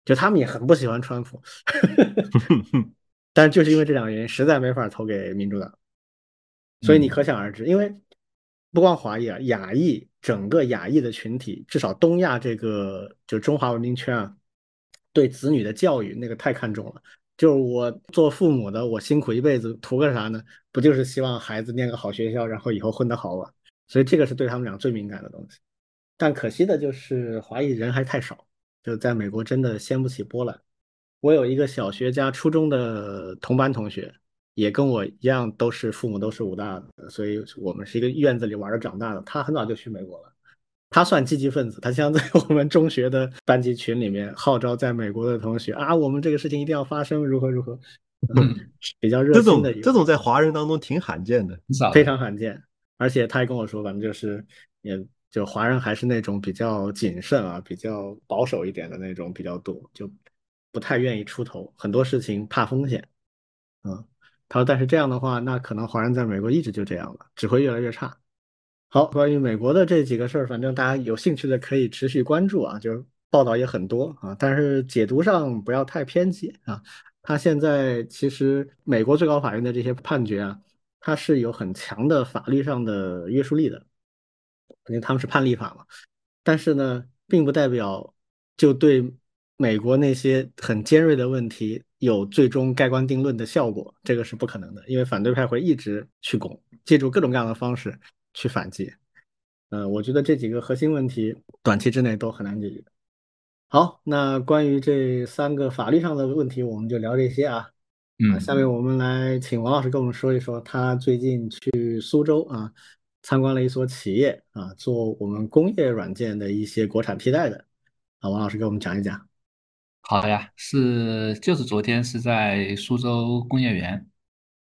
就他们也很不喜欢川普，但就是因为这两个原因，实在没法投给民主党。所以你可想而知，因为。不光华裔啊，亚裔整个亚裔的群体，至少东亚这个就中华文明圈啊，对子女的教育那个太看重了。就是我做父母的，我辛苦一辈子图个啥呢？不就是希望孩子念个好学校，然后以后混得好吗？所以这个是对他们俩最敏感的东西。但可惜的就是华裔人还太少，就在美国真的掀不起波澜。我有一个小学加初中的同班同学。也跟我一样，都是父母都是武大的，所以我们是一个院子里玩着长大的。他很早就去美国了，他算积极分子。他像在我们中学的班级群里面号召在美国的同学啊，我们这个事情一定要发生，如何如何，比较热心的。这种在华人当中挺罕见的，非常罕见。而且他还跟我说，反正就是也就华人还是那种比较谨慎啊，比较保守一点的那种比较多，就不太愿意出头，很多事情怕风险，嗯。他说：“但是这样的话，那可能华人在美国一直就这样了，只会越来越差。”好，关于美国的这几个事儿，反正大家有兴趣的可以持续关注啊，就是报道也很多啊，但是解读上不要太偏激啊。他现在其实美国最高法院的这些判决啊，它是有很强的法律上的约束力的，因为他们是判例法嘛。但是呢，并不代表就对美国那些很尖锐的问题。有最终盖棺定论的效果，这个是不可能的，因为反对派会一直去拱，借助各种各样的方式去反击。呃，我觉得这几个核心问题短期之内都很难解决。好，那关于这三个法律上的问题，我们就聊这些啊。嗯，下面我们来请王老师跟我们说一说，他最近去苏州啊，参观了一所企业啊，做我们工业软件的一些国产替代的。啊，王老师给我们讲一讲。好呀，是就是昨天是在苏州工业园，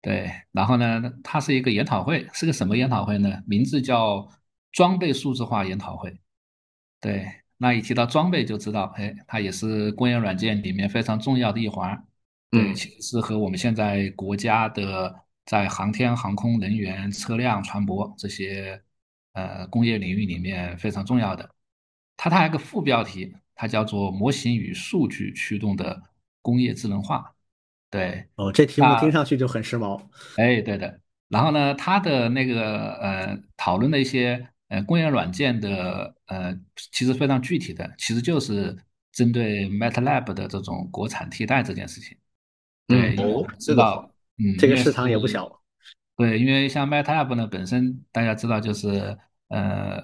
对，然后呢，它是一个研讨会，是个什么研讨会呢？名字叫装备数字化研讨会。对，那一提到装备就知道，哎，它也是工业软件里面非常重要的一环。对，其实是和我们现在国家的在航天航空能源、车辆、船舶这些呃工业领域里面非常重要的。它它还有个副标题。它叫做模型与数据驱动的工业智能化，对哦，这题目听上去就很时髦。哎，对的。然后呢，它的那个呃讨论的一些呃工业软件的呃，其实非常具体的，其实就是针对 MATLAB 的这种国产替代这件事情。对，知道，嗯，这个市场也不小。对，因为像 MATLAB 呢，本身大家知道就是呃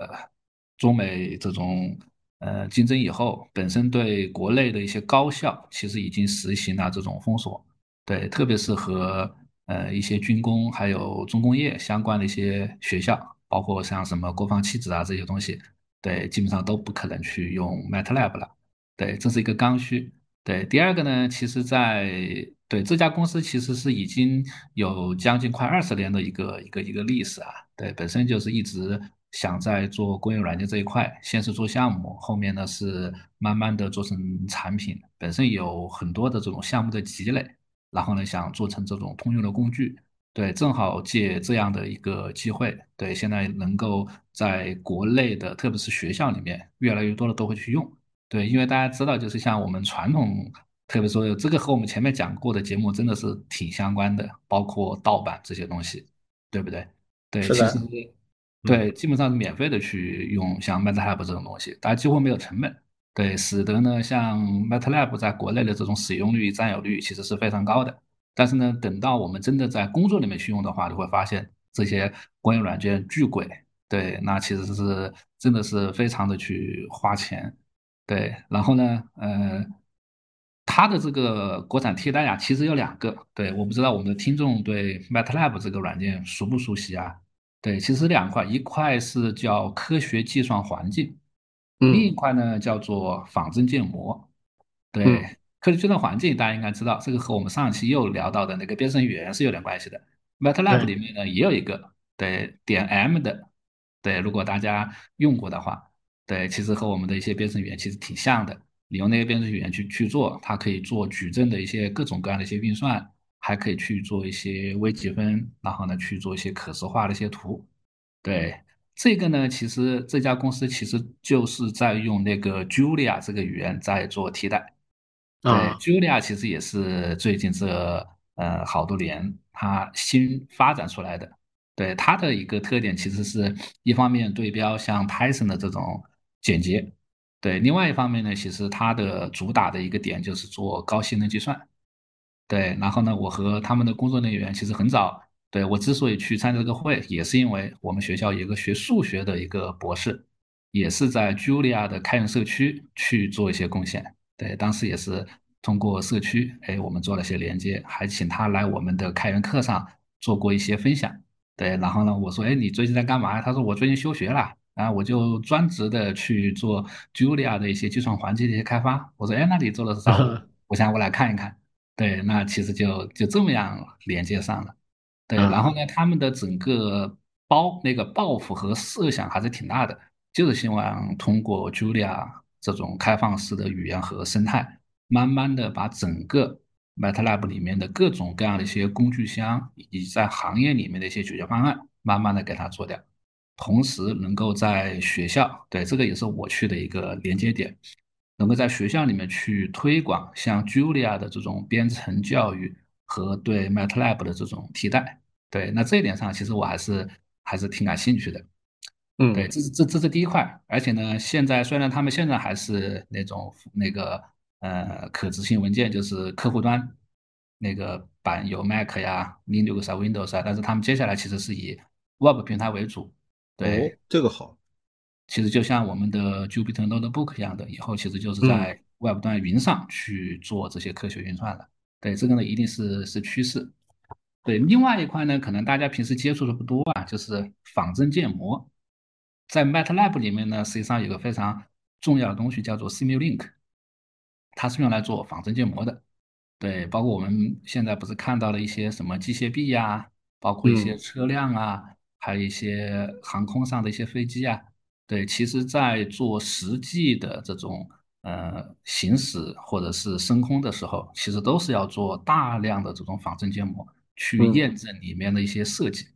中美这种。呃，竞争以后，本身对国内的一些高校其实已经实行了这种封锁，对，特别是和呃一些军工还有重工业相关的一些学校，包括像什么国防气质啊这些东西，对，基本上都不可能去用 MATLAB 了，对，这是一个刚需。对，第二个呢，其实在对这家公司其实是已经有将近快二十年的一个一个一个历史啊，对，本身就是一直。想在做工业软件这一块，先是做项目，后面呢是慢慢的做成产品，本身有很多的这种项目的积累，然后呢想做成这种通用的工具，对，正好借这样的一个机会，对，现在能够在国内的，特别是学校里面，越来越多的都会去用，对，因为大家知道，就是像我们传统，特别说这个和我们前面讲过的节目真的是挺相关的，包括盗版这些东西，对不对？对，其实。对，基本上是免费的去用像 MATLAB 这种东西，大家几乎没有成本。对，使得呢，像 MATLAB 在国内的这种使用率、占有率其实是非常高的。但是呢，等到我们真的在工作里面去用的话，你会发现这些关于软件巨贵。对，那其实是真的是非常的去花钱。对，然后呢，呃，它的这个国产替代啊，其实有两个。对，我不知道我们的听众对 MATLAB 这个软件熟不熟悉啊？对，其实两块，一块是叫科学计算环境，另一块呢叫做仿真建模。对，科学计算环境大家应该知道，这个和我们上期又聊到的那个编程语言是有点关系的。MATLAB 里面呢也有一个，对，点 M 的，对，如果大家用过的话。对，其实和我们的一些编程语言其实挺像的。你用那个编程语言去去做，它可以做矩阵的一些各种各样的一些运算，还可以去做一些微积分，然后呢去做一些可视化的一些图。对，这个呢，其实这家公司其实就是在用那个 Julia 这个语言在做替代。对，Julia 其实也是最近这呃好多年它新发展出来的。对，它的一个特点其实是一方面对标像 Python 的这种。简洁，对。另外一方面呢，其实它的主打的一个点就是做高性能计算，对。然后呢，我和他们的工作人员其实很早，对我之所以去参加这个会，也是因为我们学校有一个学数学的一个博士，也是在 Julia 的开源社区去做一些贡献，对。当时也是通过社区，哎，我们做了些连接，还请他来我们的开源课上做过一些分享，对。然后呢，我说，哎，你最近在干嘛？他说，我最近休学了。然后我就专职的去做 Julia 的一些计算环境的一些开发。我说，哎，那你做的是啥？我想我来看一看。对，那其实就就这么样连接上了。对，然后呢，他们的整个包那个抱负和设想还是挺大的，就是希望通过 Julia 这种开放式的语言和生态，慢慢的把整个 MATLAB 里面的各种各样的一些工具箱，以及在行业里面的一些解决方案，慢慢的给它做掉。同时能够在学校，对这个也是我去的一个连接点，能够在学校里面去推广像 Julia 的这种编程教育和对 MATLAB 的这种替代，对，那这一点上其实我还是还是挺感兴趣的，嗯，对，这是这这是第一块，而且呢，现在虽然他们现在还是那种那个呃可执行文件，就是客户端那个版有 Mac 呀、Linux 啊、Windows 啊，但是他们接下来其实是以 Web 平台为主。对，这个好。其实就像我们的 Jupyter Notebook 一样的，以后其实就是在 Web 端云上去做这些科学运算了。对，这个呢一定是是趋势。对，另外一块呢，可能大家平时接触的不多啊，就是仿真建模。在 MATLAB 里面呢，实际上有个非常重要的东西叫做 Simulink，它是用来做仿真建模的。对，包括我们现在不是看到了一些什么机械臂呀，包括一些车辆啊。还有一些航空上的一些飞机啊，对，其实，在做实际的这种呃行驶或者是升空的时候，其实都是要做大量的这种仿真建模，去验证里面的一些设计，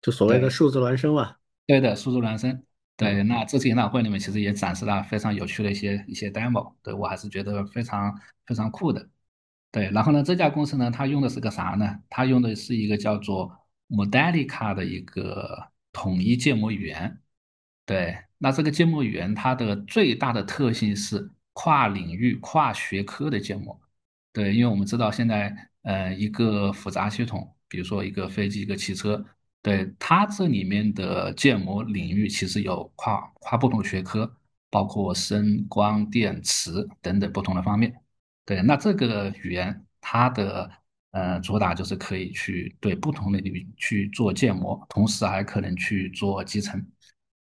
就所谓的数字孪生嘛。对的，数字孪生。对，那这次研讨会里面其实也展示了非常有趣的一些一些 demo，对我还是觉得非常非常酷的。对，然后呢，这家公司呢，它用的是个啥呢？它用的是一个叫做。Modelica 的一个统一建模语言，对，那这个建模语言它的最大的特性是跨领域、跨学科的建模，对，因为我们知道现在，呃，一个复杂系统，比如说一个飞机、一个汽车，对，它这里面的建模领域其实有跨跨不同学科，包括声、光电、磁等等不同的方面，对，那这个语言它的。呃，主打就是可以去对不同的领域去做建模，同时还可能去做集成。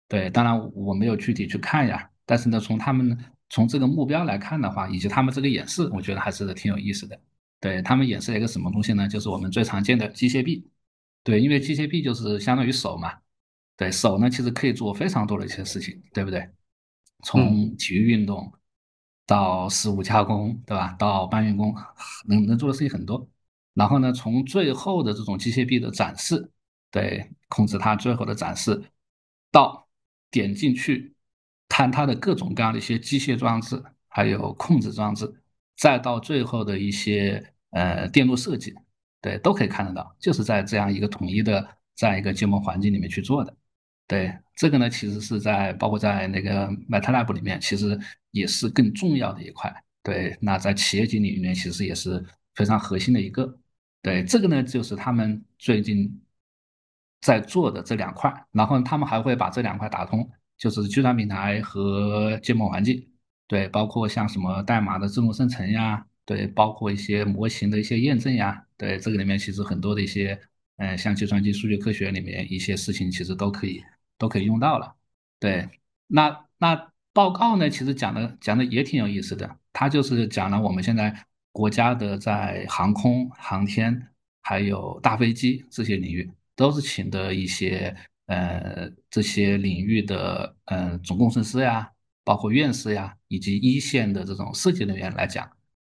对，当然我没有具体去看呀，但是呢，从他们从这个目标来看的话，以及他们这个演示，我觉得还是挺有意思的。对他们演示了一个什么东西呢？就是我们最常见的机械臂。对，因为机械臂就是相当于手嘛。对手呢，其实可以做非常多的一些事情，对不对？从体育运动到食物加工，对吧？到搬运工，能能做的事情很多。然后呢，从最后的这种机械臂的展示，对，控制它最后的展示，到点进去看它的各种各样的一些机械装置，还有控制装置，再到最后的一些呃电路设计，对，都可以看得到，就是在这样一个统一的这样一个建模环境里面去做的。对，这个呢，其实是在包括在那个 MATLAB 里面，其实也是更重要的一块。对，那在企业经理里面，其实也是非常核心的一个。对这个呢，就是他们最近在做的这两块，然后他们还会把这两块打通，就是计算平台和建模环境。对，包括像什么代码的自动生成呀，对，包括一些模型的一些验证呀，对，这个里面其实很多的一些，嗯，像计算机数据科学里面一些事情，其实都可以都可以用到了。对，那那报告呢，其实讲的讲的也挺有意思的，它就是讲了我们现在国家的在航空航天还有大飞机这些领域，都是请的一些呃这些领域的嗯总工程师呀。包括院士呀，以及一线的这种设计人员来讲，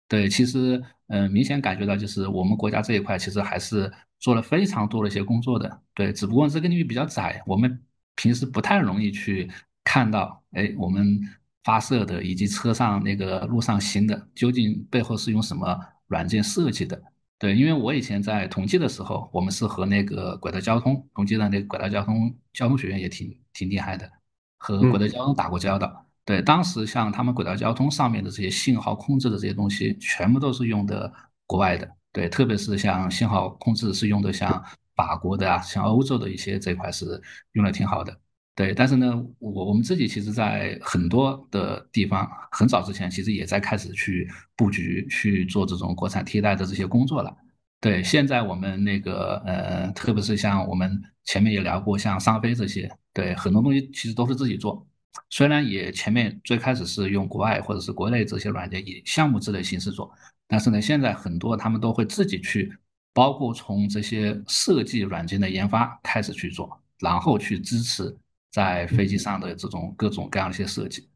对，其实，嗯，明显感觉到就是我们国家这一块其实还是做了非常多的一些工作的，对，只不过这个领域比较窄，我们平时不太容易去看到，哎，我们发射的以及车上那个路上行的究竟背后是用什么软件设计的，对，因为我以前在同济的时候，我们是和那个轨道交通同济的那个轨道交通交通学院也挺挺厉害的，和轨道交通打过交道。对，当时像他们轨道交通上面的这些信号控制的这些东西，全部都是用的国外的。对，特别是像信号控制是用的像法国的啊，像欧洲的一些这块是用的挺好的。对，但是呢，我我们自己其实在很多的地方，很早之前其实也在开始去布局去做这种国产替代的这些工作了。对，现在我们那个呃，特别是像我们前面也聊过，像商飞这些，对，很多东西其实都是自己做。虽然也前面最开始是用国外或者是国内这些软件以项目制的形式做，但是呢，现在很多他们都会自己去，包括从这些设计软件的研发开始去做，然后去支持在飞机上的这种各种各样的一些设计。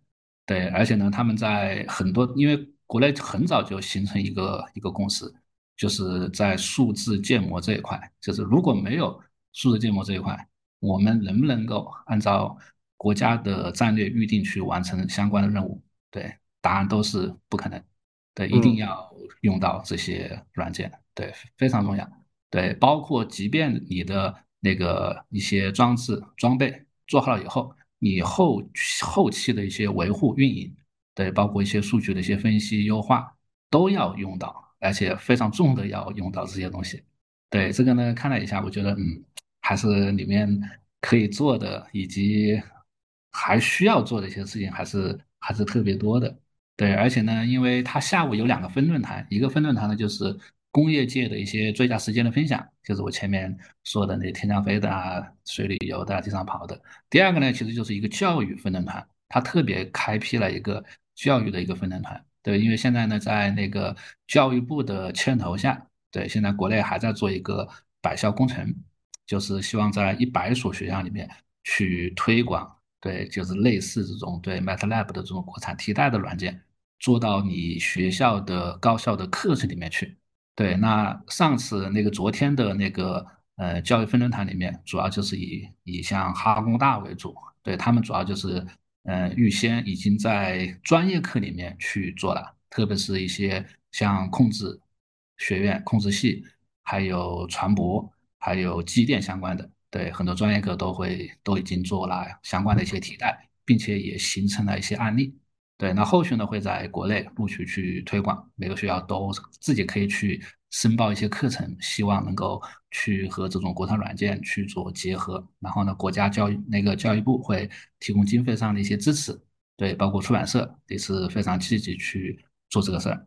对，而且呢，他们在很多，因为国内很早就形成一个一个共识，就是在数字建模这一块，就是如果没有数字建模这一块，我们能不能够按照国家的战略预定去完成相关的任务，对，答案都是不可能，对，一定要用到这些软件，对，非常重要，对，包括即便你的那个一些装置装备做好了以后，你后后期的一些维护运营，对，包括一些数据的一些分析优化都要用到，而且非常重的要用到这些东西，对，这个呢看了一下，我觉得嗯，还是里面可以做的以及。还需要做的一些事情还是还是特别多的，对，而且呢，因为它下午有两个分论坛，一个分论坛呢就是工业界的一些最佳实践的分享，就是我前面说的那天上飞的啊、水里游的、地上跑的。第二个呢，其实就是一个教育分论坛，它特别开辟了一个教育的一个分论坛，对，因为现在呢，在那个教育部的牵头下，对，现在国内还在做一个百校工程，就是希望在一百所学校里面去推广。对，就是类似这种对 MATLAB 的这种国产替代的软件，做到你学校的高校的课程里面去。对，那上次那个昨天的那个呃教育分论坛里面，主要就是以以像哈工大为主，对他们主要就是呃预先已经在专业课里面去做了，特别是一些像控制学院、控制系，还有船舶，还有机电相关的。对很多专业课都会都已经做了相关的一些替代，并且也形成了一些案例。对，那后续呢会在国内陆续去推广，每个学校都自己可以去申报一些课程，希望能够去和这种国产软件去做结合。然后呢，国家教育那个教育部会提供经费上的一些支持，对，包括出版社也是非常积极去做这个事儿。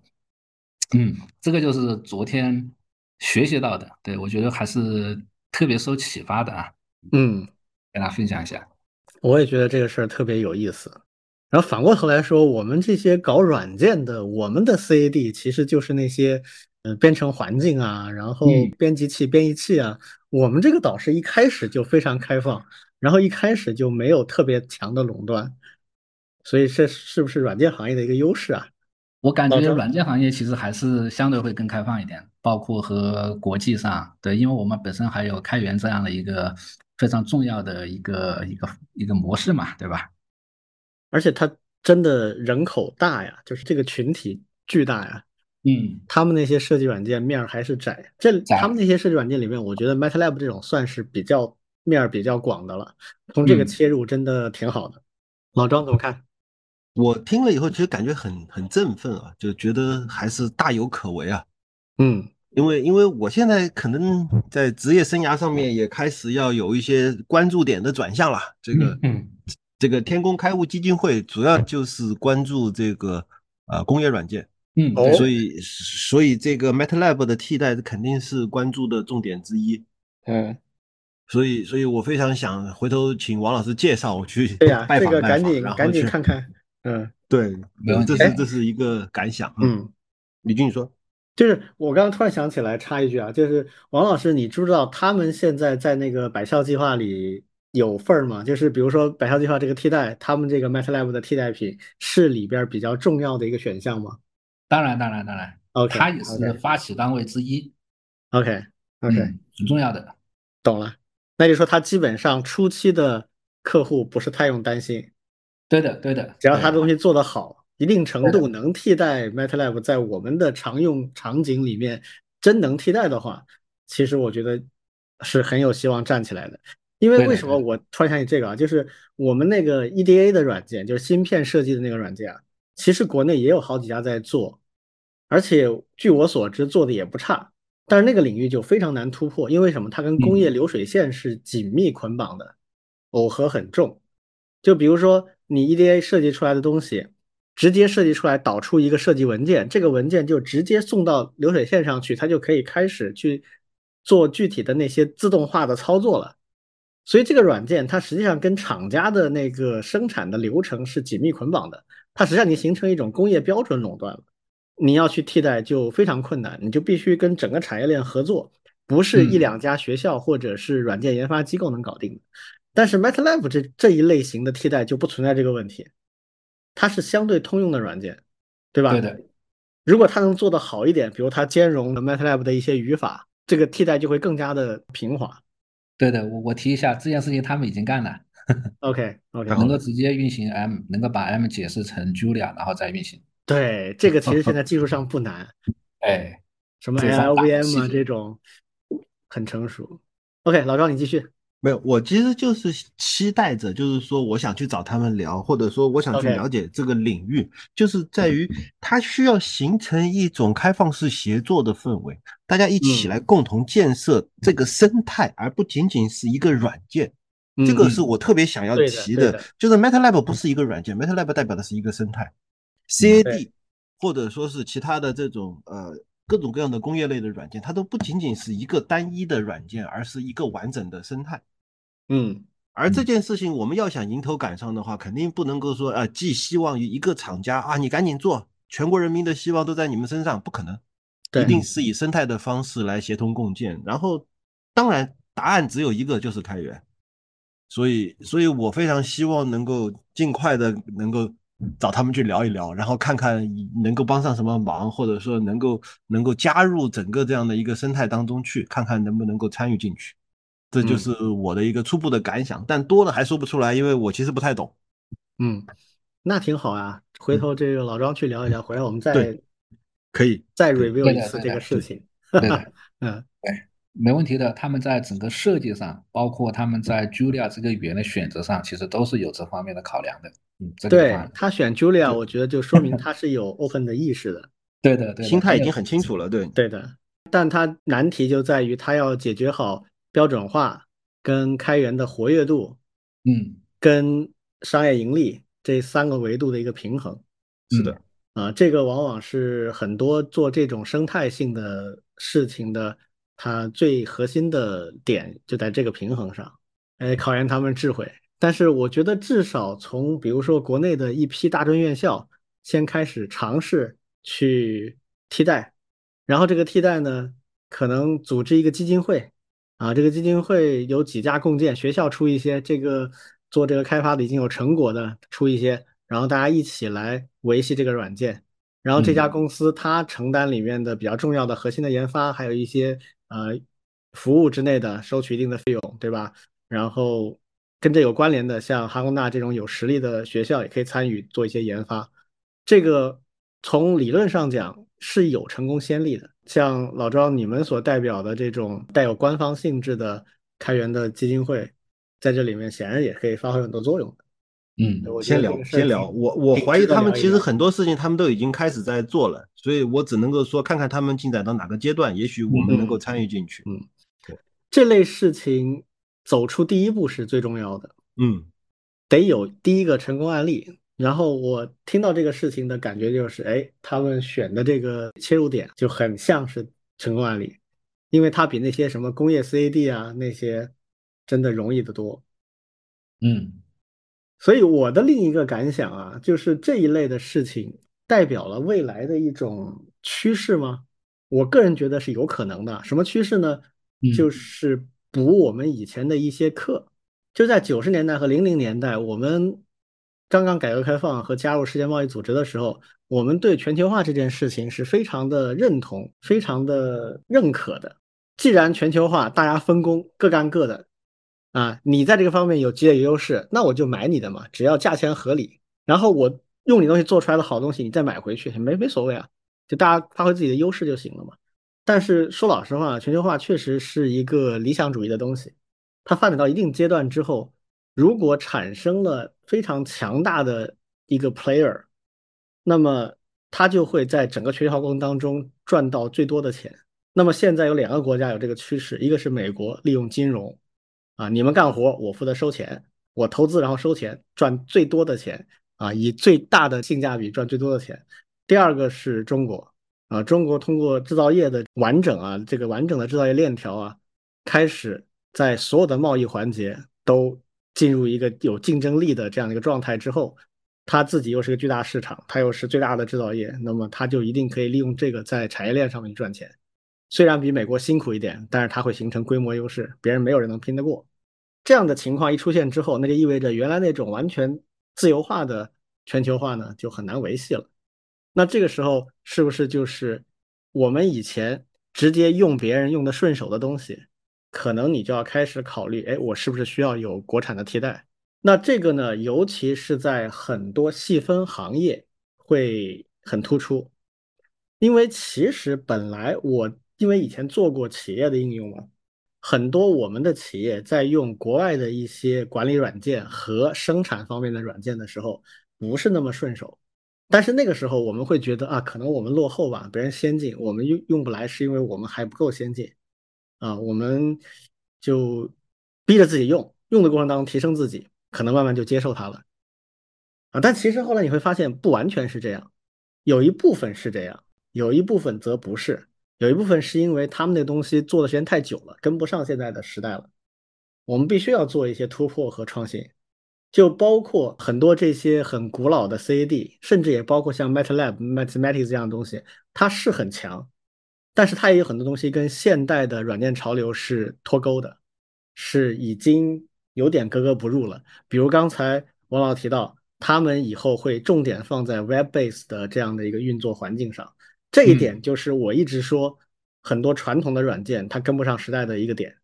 嗯，这个就是昨天学习到的，对我觉得还是。特别受启发的啊，嗯，跟大家分享一下。我也觉得这个事儿特别有意思。然后反过头来说，我们这些搞软件的，我们的 CAD 其实就是那些，呃，编程环境啊，然后编辑器、编译器啊。我们这个导师一开始就非常开放，然后一开始就没有特别强的垄断，所以这是不是软件行业的一个优势啊？我感觉软件行业其实还是相对会更开放一点，包括和国际上，对，因为我们本身还有开源这样的一个非常重要的一个一个一个模式嘛，对吧？而且它真的人口大呀，就是这个群体巨大呀。嗯，他们那些设计软件面还是窄，这他们那些设计软件里面，我觉得 MATLAB 这种算是比较面比较广的了，从这个切入真的挺好的。老张怎么看？我听了以后，其实感觉很很振奋啊，就觉得还是大有可为啊。嗯，因为因为我现在可能在职业生涯上面也开始要有一些关注点的转向了。这个，这个天工开物基金会主要就是关注这个呃工业软件，嗯，所以所以这个 MATLAB 的替代肯定是关注的重点之一。嗯，所以所以我非常想回头请王老师介绍我去对呀，拜这个赶紧然后赶紧看看。嗯，对，这是这是一个感想。嗯，李军你说，就是我刚刚突然想起来插一句啊，就是王老师，你知不知道他们现在在那个百校计划里有份儿吗？就是比如说百校计划这个替代，他们这个 MATLAB 的替代品是里边比较重要的一个选项吗当然当然当然，？OK，它也是发起单位之一，OK OK，嗯，很重要的。懂了。那就说它基本上初期的客户不是太用担心，对的对的，只要它对东西做得好，一定程度能替代 MATLAB，在我们的常用场景里面真能替代的话，其实我觉得是很有希望站起来的。因为为什么我突然想起这个啊？就是我们那个 EDA 的软件，就是芯片设计的那个软件啊，其实国内也有好几家在做，而且据我所知做的也不差。但是那个领域就非常难突破，因为什么？它跟工业流水线是紧密捆绑的，耦合很重。就比如说你 EDA 设计出来的东西，直接设计出来导出一个设计文件，这个文件就直接送到流水线上去，它就可以开始去做具体的那些自动化的操作了。所以这个软件它实际上跟厂家的那个生产的流程是紧密捆绑的，它实际上已经形成一种工业标准垄断了。你要去替代就非常困难，你就必须跟整个产业链合作，不是一两家学校或者是软件研发机构能搞定的。但是 MATLAB 这这一类型的替代就不存在这个问题，它是相对通用的软件，对吧？对的。如果它能做得好一点，比如它兼容 MATLAB 的一些语法，这个替代就会更加的平滑。对的，我我提一下这件事情，他们已经干了。OK OK，能够直接运行 M，能够把 M 解释成 Julia，然后再运行。对，这个其实现在技术上不难，哎，什么这方法 LLVM 啊这种很成熟。OK，老赵你继续。没有，我其实就是期待着，就是说我想去找他们聊，或者说我想去了解这个领域，就是在于它需要形成一种开放式协作的氛围，大家一起嗯。来共同建设这个生态，而不仅仅是一个软件。这个嗯是我特别想要提的就是 MATLAB 不是一个软件，MATLAB 代表的是一个生态，CAD 或者说是其他的这种呃各种各样的工业类的软件，它都不仅仅是一个单一的软件，而是一个完整的生态。嗯而这件事情，我们要想迎头赶上的话，肯定不能够说啊，寄希望于一个厂家啊，你赶紧做，全国人民的希望都在你们身上，不可能，对一定是以生态的方式来协同共建。然后，当然答案只有一个，就是开源。所以，所以我非常希望能够尽快的能够找他们去聊一聊，然后看看能够帮上什么忙，或者说能够能够加入整个这样的一个生态当中去，看看能不能够参与进去。这就嗯是我的一个初步的感想，但多了还说不出来，因为我其实不太懂。嗯，那挺好啊。回头这个老张去聊一聊，回来我们再可以，再 review 一次这个事情。对的，嗯没问题的。他们在整个设计上，包括他们在 Julia 这个语言的选择上，其实都是有这方面的考量的。对，他选 Julia，我觉得就说明他是有 open 的意识的。对的，对，心态已经很清楚了。对，对的，但他难题就在于他要解决好标准化、跟开源的活跃度、嗯，跟商业盈利这三个维度的一个平衡。是的，啊，这个往往是很多做这种生态性的事情的，它最核心的点就在这个平衡上，哎，考验他们智慧。但是我觉得至少从比如说国内的一批大专院校先开始尝试去替代，然后这个替代呢，可能组织一个基金会，啊，这个基金会有几家共建，学校出一些，这个做这个开发的已经有成果的出一些，然后大家一起来维系这个软件，然后这家公司它承担里面的比较重要的核心的研发，还有一些呃服务之内的收取一定的费用，对吧？然后跟这有关联的，像哈工大这种有实力的学校也可以参与做一些研发，这个从理论上讲是有成功先例的。像老庄你们所代表的这种带有官方性质的开源的基金会，在这里面显然也可以发挥很多作用的。嗯，我先聊先聊，我我怀疑他们其实很多事情他们都已经开始在做了，所以我只能够说看看他们进展到哪个阶段，也许我们能够嗯参与进去。嗯这类事情走出第一步是最重要的。嗯，得有第一个成功案例。然后我听到这个事情的感觉就是，哎，他们选的这个切入点就很像是成功案例，因为它比那些什么工业 CAD 啊那些真的容易得多。嗯，所以我的另一个感想啊，就是这一类的事情代表了未来的一种趋势吗？我个人觉得是有可能的。什么趋势呢？就是补我们以前的一些课。就在九十年代和零零年代，我们刚刚改革开放和加入世界贸易组织的时候，我们对全球化这件事情是非常的认同、非常的认可的。既然全球化，大家分工，各干各的，啊，你在这个方面有积累优势，那我就买你的嘛，只要价钱合理，然后我用你东西做出来的好东西，你再买回去，没没所谓啊。就大家发挥自己的优势就行了嘛。但是说老实话，全球化确实是一个理想主义的东西。它发展到一定阶段之后，如果产生了非常强大的一个 player，那么它就会在整个全球化过程当中赚到最多的钱。那么现在有两个国家有这个趋势，一个是美国利用金融，啊，你们干活我负责收钱，我投资然后收钱赚最多的钱，啊，以最大的性价比赚最多的钱。第二个是中国啊，中国通过制造业的完整啊，这个完整的制造业链条啊，开始在所有的贸易环节都进入一个有竞争力的这样的一个状态之后，它自己又是个巨大市场，它又是最大的制造业，那么它就一定可以利用这个在产业链上面赚钱。虽然比美国辛苦一点，但是它会形成规模优势，别人没有人能拼得过。这样的情况一出现之后，那就意味着原来那种完全自由化的全球化呢，就很难维系了。那这个时候是不是就是我们以前直接用别人用的顺手的东西，可能你就要开始考虑，哎，我是不是需要有国产的替代？那这个呢，尤其是在很多细分行业会很突出，因为其实本来我因为以前做过企业的应用嘛，很多我们的企业在用国外的一些管理软件和生产方面的软件的时候，不是那么顺手。但是那个时候我们会觉得啊，可能我们落后吧，别人先进，我们用用不来，是因为我们还不够先进啊，我们就逼着自己用，用的过程当中提升自己，可能慢慢就接受它了啊。但其实后来你会发现，不完全是这样，有一部分是这样，有一部分则不是，有一部分是因为他们那东西做的时间太久了，跟不上现在的时代了，我们必须要做一些突破和创新。就包括很多这些很古老的 CAD，甚至也包括像 MATLAB、Mathematics 这样的东西，它是很强，但是它也有很多东西跟现代的软件潮流是脱钩的，是已经有点格格不入了。比如刚才王老提到，他们以后会重点放在 Web-based 的这样的一个运作环境上，这一点就是我一直说很多传统的软件它跟不上时代的一个点。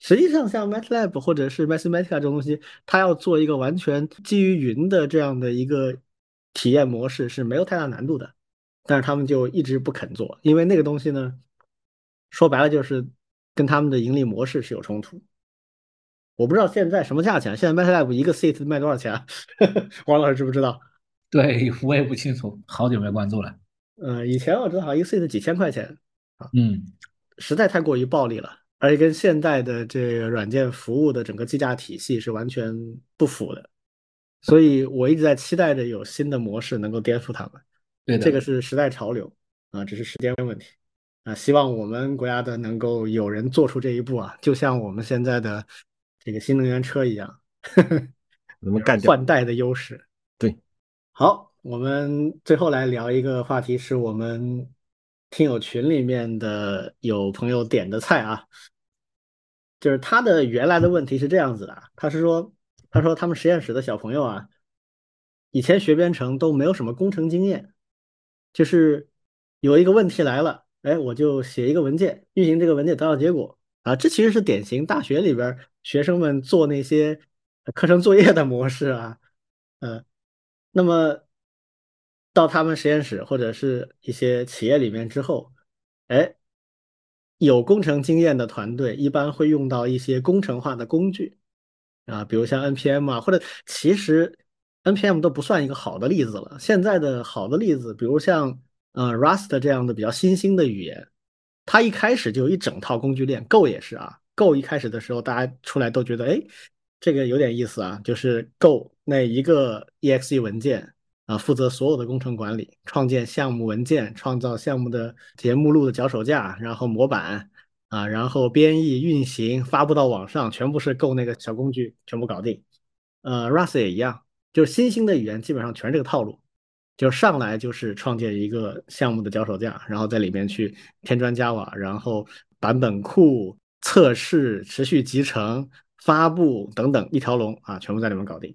实际上，像 MATLAB 或者是 Mathematica 这种东西，它要做一个完全基于云的这样的一个体验模式是没有太大难度的，但是他们就一直不肯做，因为那个东西呢，说白了就是跟他们的盈利模式是有冲突。我不知道现在什么价钱，现在 MATLAB 一个 seat 卖多少钱？王老师知不知道？对我也不清楚，好久没关注了。呃，以前我知道好像一个 seat 几千块钱啊，嗯，实在太过于暴利了。而且跟现代的这个软件服务的整个计价体系是完全不符的，所以我一直在期待着有新的模式能够颠覆他们。对，这个是时代潮流啊，只是时间问题啊。希望我们国家的能够有人做出这一步啊，就像我们现在的这个新能源车一样，能干掉换代的优势。对，好，我们最后来聊一个话题，是我们。听友群里面的有朋友点的菜啊，就是他的原来的问题是这样子的，他是说，他说他们实验室的小朋友啊，以前学编程都没有什么工程经验，就是有一个问题来了，哎，我就写一个文件，运行这个文件得到结果啊，这其实是典型大学里边学生们做那些课程作业的模式啊，嗯，那么。到他们实验室或者是一些企业里面之后，哎，有工程经验的团队一般会用到一些工程化的工具啊，比如像 NPM 啊，或者其实 NPM 都不算一个好的例子了。现在的好的例子，比如像呃 Rust 这样的比较新兴的语言，它一开始就有一整套工具链。Go 也是啊，Go 一开始的时候大家出来都觉得，哎，这个有点意思啊，就是 Go 那一个 exe 文件啊，负责所有的工程管理，创建项目文件，创造项目的节目录的脚手架，然后模板啊，然后编译、运行、发布到网上，全部是够那个小工具全部搞定。呃，Rust 也一样，就是新兴的语言基本上全是这个套路，就上来就是创建一个项目的脚手架，然后在里面去添砖加瓦，然后版本库、测试、持续集成。发布等等一条龙啊，全部在里面搞定。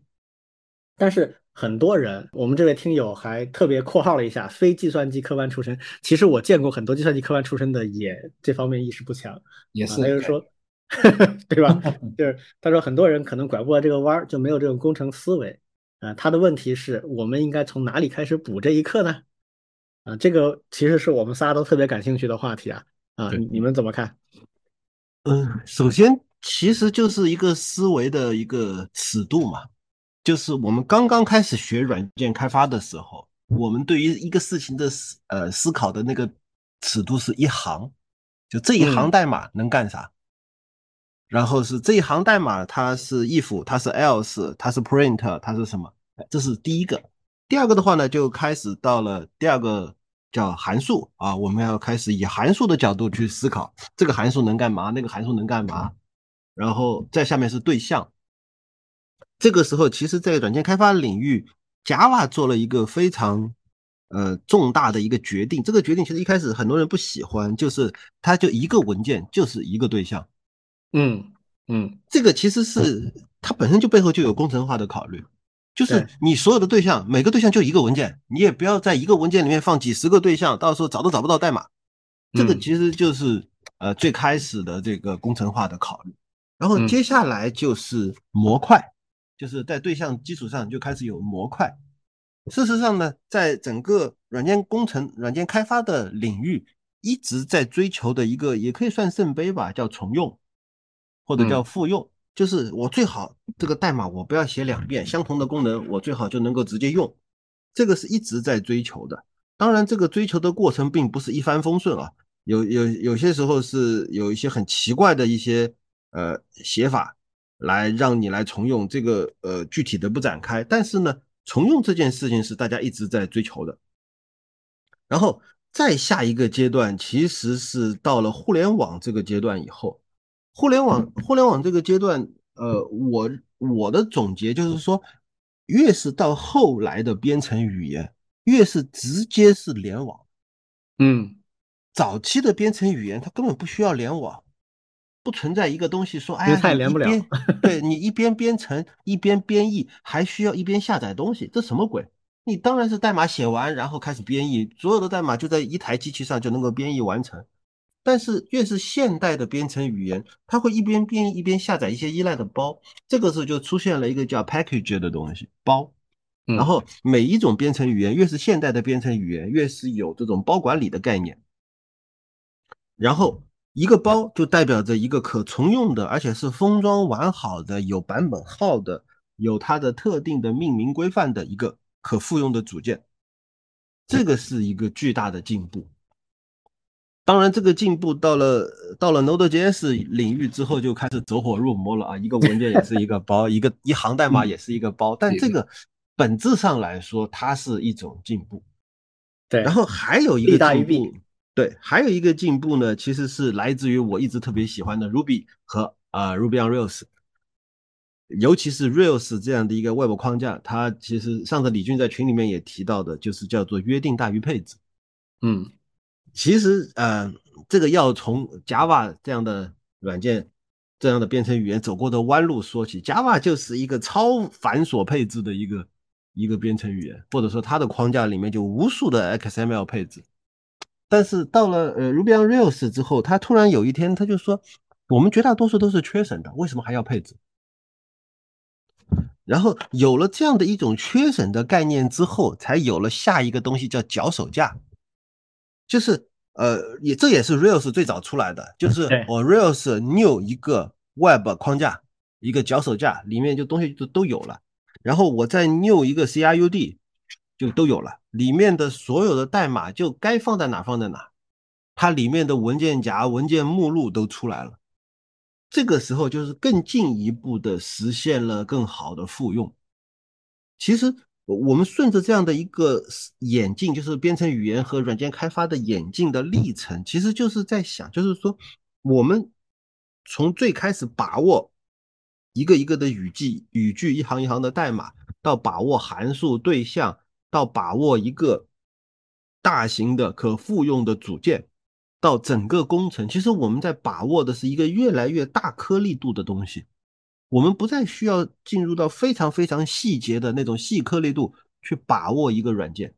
但是很多人，我们这位听友还特别括号了一下，非计算机科班出身。其实我见过很多计算机科班出身的，也这方面意识不强。也是，他就是说，对吧？就是他说很多人可能拐不过这个弯儿，就没有这种工程思维。啊，他的问题是我们应该从哪里开始补这一课呢？啊，这个其实是我们仨都特别感兴趣的话题啊。啊，你们怎么看？嗯，首先。其实就是一个思维的一个尺度嘛，就是我们刚刚开始学软件开发的时候，我们对于一个事情的思呃思考的那个尺度是一行，就这一行代码能干啥，然后是这一行代码它是 if，它是 else，它是 print，它是什么？这是第一个。第二个的话呢，就开始到了第二个叫函数啊，我们要开始以函数的角度去思考，这个函数能干嘛？那个函数能干嘛？然后在下面是对象，这个时候其实，在软件开发领域，Java 做了一个非常呃重大的一个决定。这个决定其实一开始很多人不喜欢，就是它就一个文件就是一个对象。嗯嗯，这个其实是它本身就背后就有工程化的考虑，就是你所有的对象每个对象就一个文件，你也不要在一个文件里面放几十个对象，到时候找都找不到代码。这个其实就是呃最开始的这个工程化的考虑。然后接下来就是模块，就是在对象基础上就开始有模块。事实上呢，在整个软件工程、软件开发的领域，一直在追求的一个，也可以算圣杯吧，叫重用，或者叫复用。就是我最好这个代码我不要写两遍，相同的功能我最好就能够直接用。这个是一直在追求的。当然，这个追求的过程并不是一帆风顺啊，有有有些时候是有一些很奇怪的一些。呃，写法来让你来重用这个，呃，具体的不展开。但是呢，重用这件事情是大家一直在追求的。然后再下一个阶段，其实是到了互联网这个阶段以后，互联网互联网这个阶段，呃，我我的总结就是说，越是到后来的编程语言，越是直接是联网。嗯，早期的编程语言它根本不需要联网。不存在一个东西说，哎呀，连不了。对你一边编程一边编译，还需要一边下载东西，这什么鬼？你当然是代码写完，然后开始编译，所有的代码就在一台机器上就能够编译完成。但是越是现代的编程语言，它会一边编译一边下载一些依赖的包，这个时候就出现了一个叫 package 的东西包。然后每一种编程语言越是现代的编程语言，越是有这种包管理的概念。然后。一个包就代表着一个可重用的，而且是封装完好的、有版本号的、有它的特定的命名规范的一个可复用的组件。这个是一个巨大的进步。当然，这个进步到了到了 Node.js 领域之后，就开始走火入魔了啊！一个文件也是一个包，一个一行代码也是一个包。但这个本质上来说，它是一种进步。对，然后还有一个进步。对，还有一个进步呢，其实是来自于我一直特别喜欢的 Ruby 和啊 Ruby on Rails，尤其是 Rails 这样的一个 Web 框架，它其实上次李俊在群里面也提到的，就是叫做约定大于配置。嗯，其实呃，这个要从 Java 这样的软件、这样的编程语言走过的弯路说起，Java 就是一个超繁琐配置的一个一个编程语言，或者说它的框架里面就无数的 XML 配置。但是到了呃 Ruby on Rails 之后，他突然有一天他就说，我们绝大多数都是缺省的，为什么还要配置？然后有了这样的一种缺省的概念之后，才有了下一个东西叫脚手架，就是呃也这也是 Rails 最早出来的，就是我 Rails new 一个 Web 框架，一个脚手架里面就东西就都有了，然后我再 new 一个 CRUD。就都有了，里面的所有的代码就该放在哪放在哪，它里面的文件夹、文件目录都出来了。这个时候就是更进一步的实现了更好的复用。其实我们顺着这样的一个演进，就是编程语言和软件开发的演进的历程，其实就是在想，就是说我们从最开始把握一个一个的语句、语句一行一行的代码，到把握函数对象，到把握一个大型的可复用的组件。到整个工程，其实我们在把握的是一个越来越大颗粒度的东西，我们不再需要进入到非常非常细节的那种细颗粒度去把握一个软件。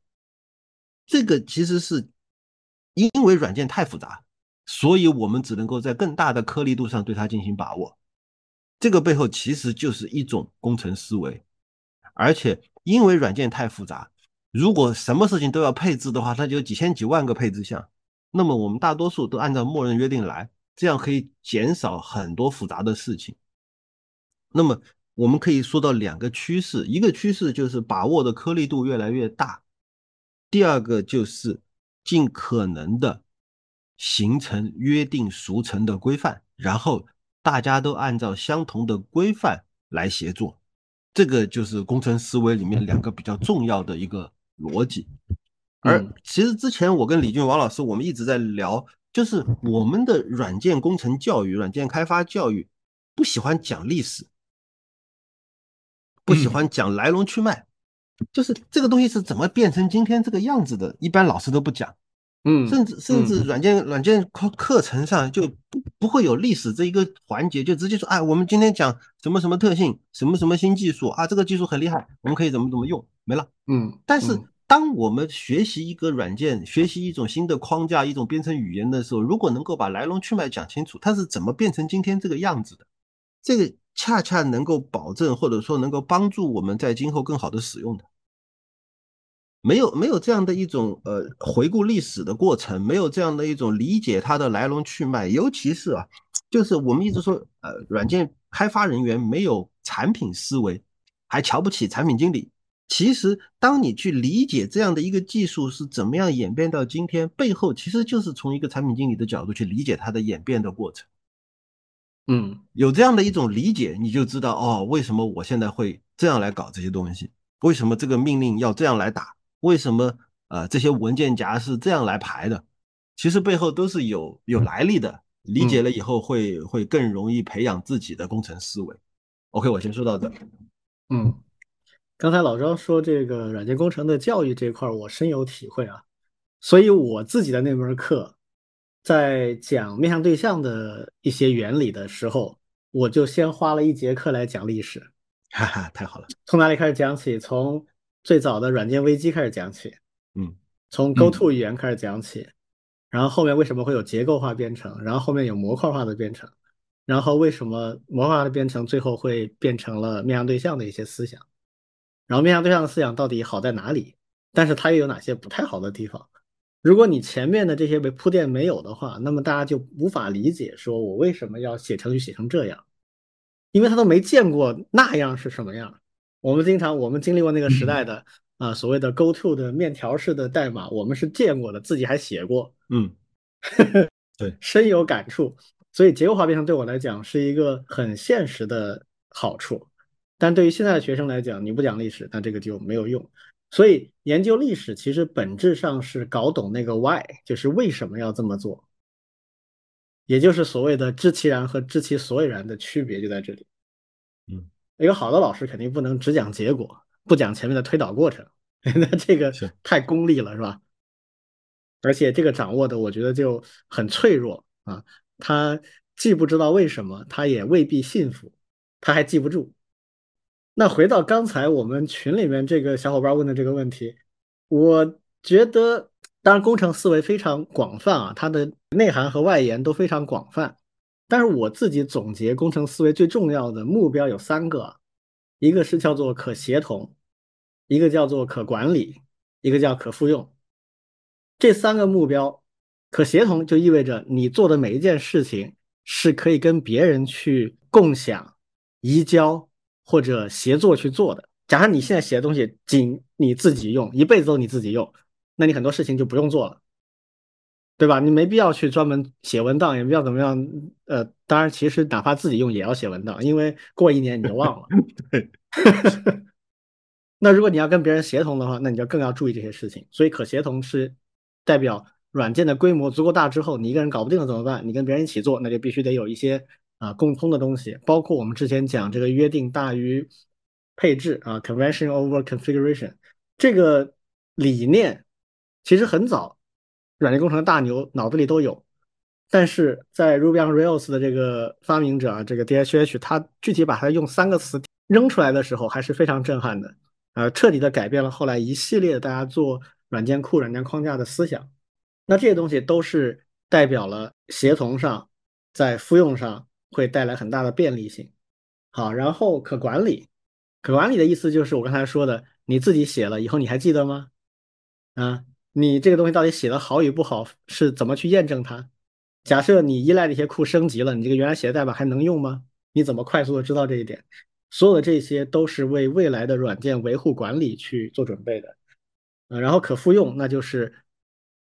这个其实是因为软件太复杂，所以我们只能够在更大的颗粒度上对它进行把握。这个背后其实就是一种工程思维，而且因为软件太复杂，如果什么事情都要配置的话，那就几千几万个配置项。那么我们大多数都按照默认约定来，这样可以减少很多复杂的事情。那么我们可以说到两个趋势，一个趋势就是把握的颗粒度越来越大，第二个就是尽可能的形成约定俗成的规范，然后大家都按照相同的规范来协作。这个就是工程思维里面两个比较重要的一个逻辑。而其实之前我跟李俊王老师，我们一直在聊，就是我们的软件工程教育、软件开发教育不喜欢讲历史，不喜欢讲来龙去脉，就是这个东西是怎么变成今天这个样子的，一般老师都不讲。嗯，甚至甚至软件软件课课程上就不不会有历史这一个环节，就直接说，哎，我们今天讲什么什么特性，什么什么新技术啊，这个技术很厉害，我们可以怎么怎么用，没了。嗯，但是。当我们学习一个软件、学习一种新的框架、一种编程语言的时候，如果能够把来龙去脉讲清楚，它是怎么变成今天这个样子的，这个恰恰能够保证或者说能够帮助我们在今后更好的使用的。没有没有这样的一种呃回顾历史的过程，没有这样的一种理解它的来龙去脉，尤其是啊，就是我们一直说呃软件开发人员没有产品思维，还瞧不起产品经理。其实，当你去理解这样的一个技术是怎么样演变到今天，背后其实就是从一个产品经理的角度去理解它的演变的过程。嗯，有这样的一种理解，你就知道哦，为什么我现在会这样来搞这些东西？为什么这个命令要这样来打？为什么呃这些文件夹是这样来排的？其实背后都是有有来历的。理解了以后，会会更容易培养自己的工程思维。OK，我先说到这。嗯。刚才老张说这个软件工程的教育这块，我深有体会啊。所以我自己的那门课，在讲面向对象的一些原理的时候，我就先花了一节课来讲历史。哈哈，太好了！从哪里开始讲起？从最早的软件危机开始讲起。嗯，从 GoTo 语言开始讲起，然后后面为什么会有结构化编程？然后后面有模块化的编程，然后为什么模块化的编程最后会变成了面向对象的一些思想？然后面向对象的思想到底好在哪里？但是它又有哪些不太好的地方？如果你前面的这些被铺垫没有的话，那么大家就无法理解说我为什么要写程序写成这样，因为他都没见过那样是什么样。我们经常我们经历过那个时代的啊所谓的 Go To 的面条式的代码，我们是见过的，自己还写过，嗯，对，深有感触。所以结构化编程对我来讲是一个很现实的好处。但对于现在的学生来讲，你不讲历史，那这个就没有用。所以研究历史其实本质上是搞懂那个 why，就是为什么要这么做，也就是所谓的知其然和知其所以然的区别就在这里。嗯，一个好的老师肯定不能只讲结果，不讲前面的推导过程，那这个太功利了，是吧？而且这个掌握的，我觉得就很脆弱啊。他既不知道为什么，他也未必信服，他还记不住。那回到刚才我们群里面这个小伙伴问的这个问题，我觉得，当然工程思维非常广泛啊，它的内涵和外延都非常广泛。但是我自己总结工程思维最重要的目标有三个，一个是叫做可协同，一个叫做可管理，一个叫可复用。这三个目标，可协同就意味着你做的每一件事情是可以跟别人去共享、移交。或者协作去做的。假设你现在写的东西仅你自己用，一辈子都你自己用，那你很多事情就不用做了。对吧？你没必要去专门写文档，也不必要怎么样。呃，当然，其实哪怕自己用也要写文档，因为过一年你就忘了。对。那如果你要跟别人协同的话，那你就更要注意这些事情。所以可协同是代表软件的规模足够大之后，你一个人搞不定了怎么办？你跟别人一起做，那就必须得有一些啊共通的东西，包括我们之前讲这个约定大于配置啊，convention over configuration 这个理念，其实很早。软件工程的大牛脑子里都有，但是在 Ruby on Rails 的这个发明者啊，这个 DHH，他具体把它用三个词扔出来的时候，还是非常震撼的，呃，彻底的改变了后来一系列大家做软件库、软件框架的思想。那这些东西都是代表了协同上，在复用上会带来很大的便利性。好，然后可管理，可管理的意思就是我刚才说的，你自己写了以后你还记得吗？啊？你这个东西到底写的好与不好是怎么去验证它？假设你依赖的一些库升级了，你这个原来写的代码还能用吗？你怎么快速的知道这一点？所有的这些都是为未来的软件维护管理去做准备的。呃，然后可复用，那就是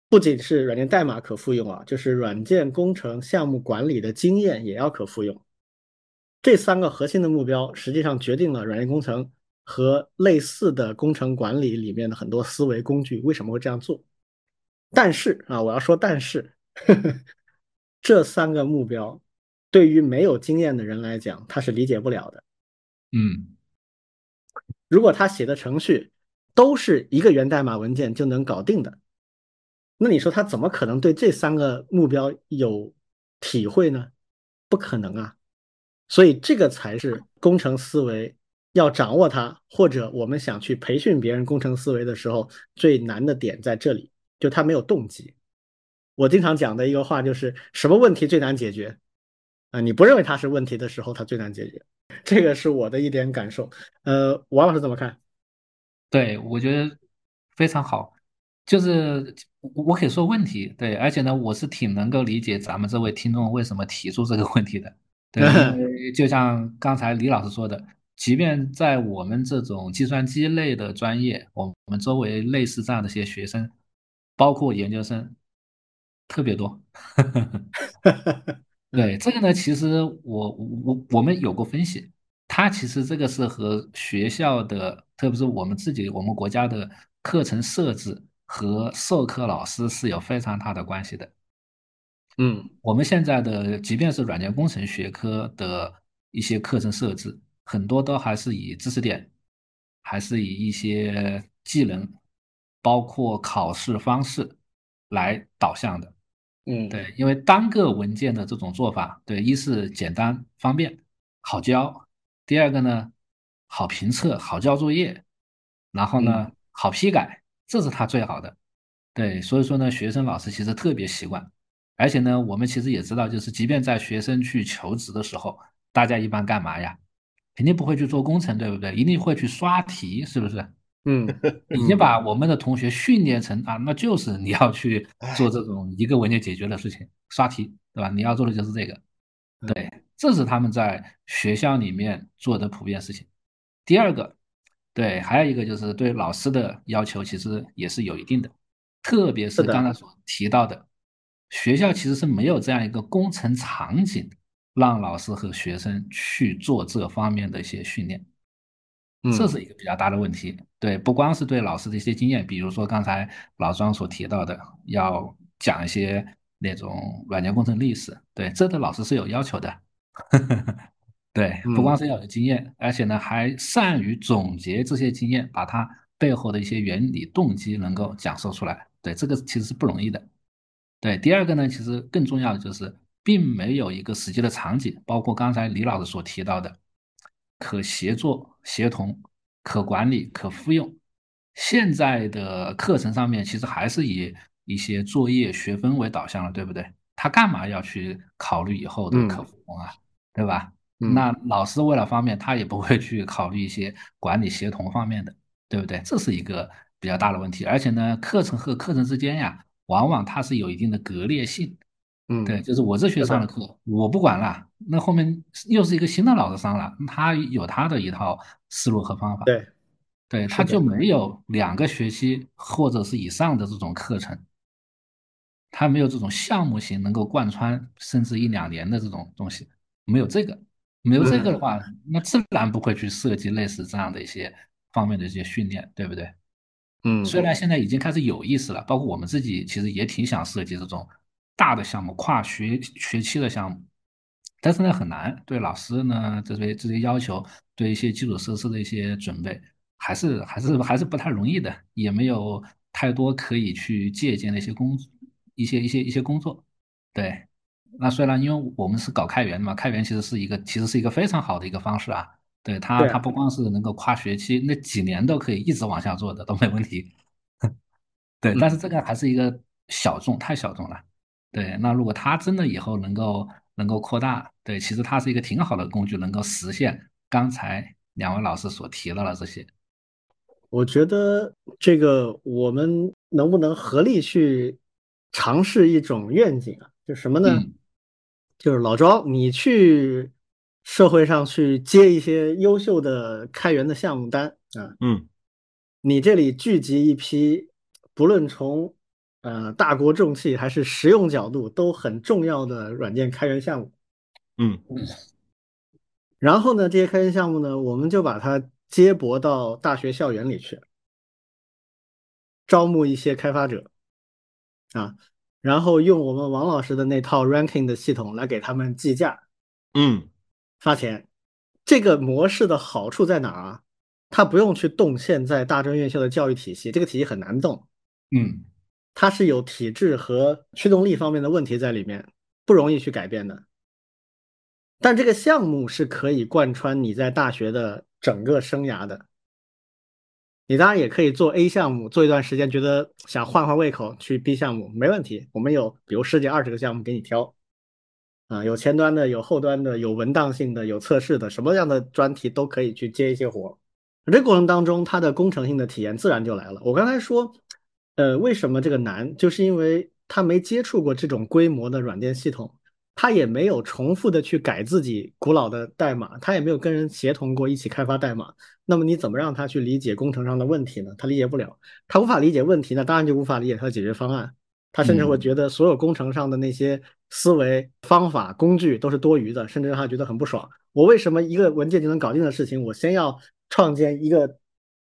不仅是软件代码可复用啊，就是软件工程项目管理的经验也要可复用。这三个核心的目标，实际上决定了软件工程。和类似的工程管理里面的很多思维工具为什么会这样做？但是啊，我要说，但是 这三个目标对于没有经验的人来讲，他是理解不了的。嗯，如果他写的程序都是一个源代码文件就能搞定的，那你说他怎么可能对这三个目标有体会呢？不可能啊！所以这个才是工程思维。要掌握它，或者我们想去培训别人工程思维的时候，最难的点在这里，就他没有动机。我经常讲的一个话就是：什么问题最难解决？啊，你不认为它是问题的时候，它最难解决。这个是我的一点感受。呃，王老师怎么看？对，我觉得非常好。就是我可以说问题，对，而且呢，我是挺能够理解咱们这位听众为什么提出这个问题的。对，就像刚才李老师说的。即便在我们这种计算机类的专业，我们周围类似这样的一些学生，包括研究生，特别多。对这个呢，其实我我我们有过分析，它其实这个是和学校的，特别是我们自己我们国家的课程设置和授课老师是有非常大的关系的。嗯，我们现在的即便是软件工程学科的一些课程设置。很多都还是以知识点，还是以一些技能，包括考试方式来导向的。嗯，对，因为单个文件的这种做法，对，一是简单方便好教，第二个呢好评测好交作业，然后呢好批改，这是它最好的。对，所以说呢，学生老师其实特别习惯，而且呢，我们其实也知道，就是即便在学生去求职的时候，大家一般干嘛呀？肯定不会去做工程，对不对？一定会去刷题，是不是？嗯，已经把我们的同学训练成啊，那就是你要去做这种一个文件解决的事情，刷题，对吧？你要做的就是这个，对，这是他们在学校里面做的普遍事情。第二个，对，还有一个就是对老师的要求，其实也是有一定的，特别是刚才所提到的，学校其实是没有这样一个工程场景。让老师和学生去做这方面的一些训练，这是一个比较大的问题。对，不光是对老师的一些经验，比如说刚才老庄所提到的，要讲一些那种软件工程历史，对，这对老师是有要求的。对，不光是要有经验，而且呢还善于总结这些经验，把它背后的一些原理、动机能够讲述出来。对，这个其实是不容易的。对，第二个呢，其实更重要的就是。并没有一个实际的场景，包括刚才李老师所提到的可协作、协同、可管理、可复用。现在的课程上面其实还是以一些作业学分为导向了，对不对？他干嘛要去考虑以后的可复用啊？对吧？那老师为了方便，他也不会去考虑一些管理协同方面的，对不对？这是一个比较大的问题。而且呢，课程和课程之间呀，往往它是有一定的割裂性。嗯，对，就是我这学上的课，我不管了。那后面又是一个新的老师上了，他有他的一套思路和方法。对，对，他就没有两个学期或者是以上的这种课程。他没有这种项目型能够贯穿甚至一两年的这种东西，没有这个，没有这个的话，那自然不会去设计类似这样的一些方面的一些训练，对不对？嗯，虽然现在已经开始有意识了，包括我们自己其实也挺想设计这种大的项目、跨学学期的项目，但是呢很难，对老师呢这些这些要求，对一些基础设施的一些准备，还是还是还是不太容易的，也没有太多可以去借鉴的一些工。一些一些一些工作，对，那虽然因为我们是搞开源的嘛，开源其实是一个其实是一个非常好的一个方式啊，对它它不光是能够跨学期，那几年都可以一直往下做的都没问题，对，但是这个还是一个小众，太小众了，对，那如果它真的以后能够能够扩大，对，其实它是一个挺好的工具，能够实现刚才两位老师所提到的这些，我觉得这个我们能不能合力去。尝试一种愿景啊，就什么呢？就是老庄，你去社会上去接一些优秀的开源的项目单啊，嗯，你这里聚集一批，不论从呃大国重器还是实用角度都很重要的软件开源项目，嗯嗯，然后呢，这些开源项目呢，我们就把它接驳到大学校园里去，招募一些开发者。啊，然后用我们王老师的那套 ranking 的系统来给他们计价，嗯，发钱。这个模式的好处在哪儿啊？它不用去动现在大专院校的教育体系，这个体系很难动。嗯，它是有体制和驱动力方面的问题在里面，不容易去改变的。但这个项目是可以贯穿你在大学的整个生涯的。你当然也可以做 A 项目，做一段时间，觉得想换换胃口，去 B 项目没问题。我们有比如十几二十个项目给你挑，啊，有前端的，有后端的，有文档性的，有测试的，什么样的专题都可以去接一些活。这过程当中，它的工程性的体验自然就来了。我刚才说，呃，为什么这个难，就是因为他没接触过这种规模的软件系统。他也没有重复的去改自己古老的代码，他也没有跟人协同过一起开发代码。那么你怎么让他去理解工程上的问题呢？他理解不了，他无法理解问题，那当然就无法理解他的解决方案。他甚至会觉得所有工程上的那些思维方法、工具都是多余的，甚至让他觉得很不爽。我为什么一个文件就能搞定的事情，我先要创建一个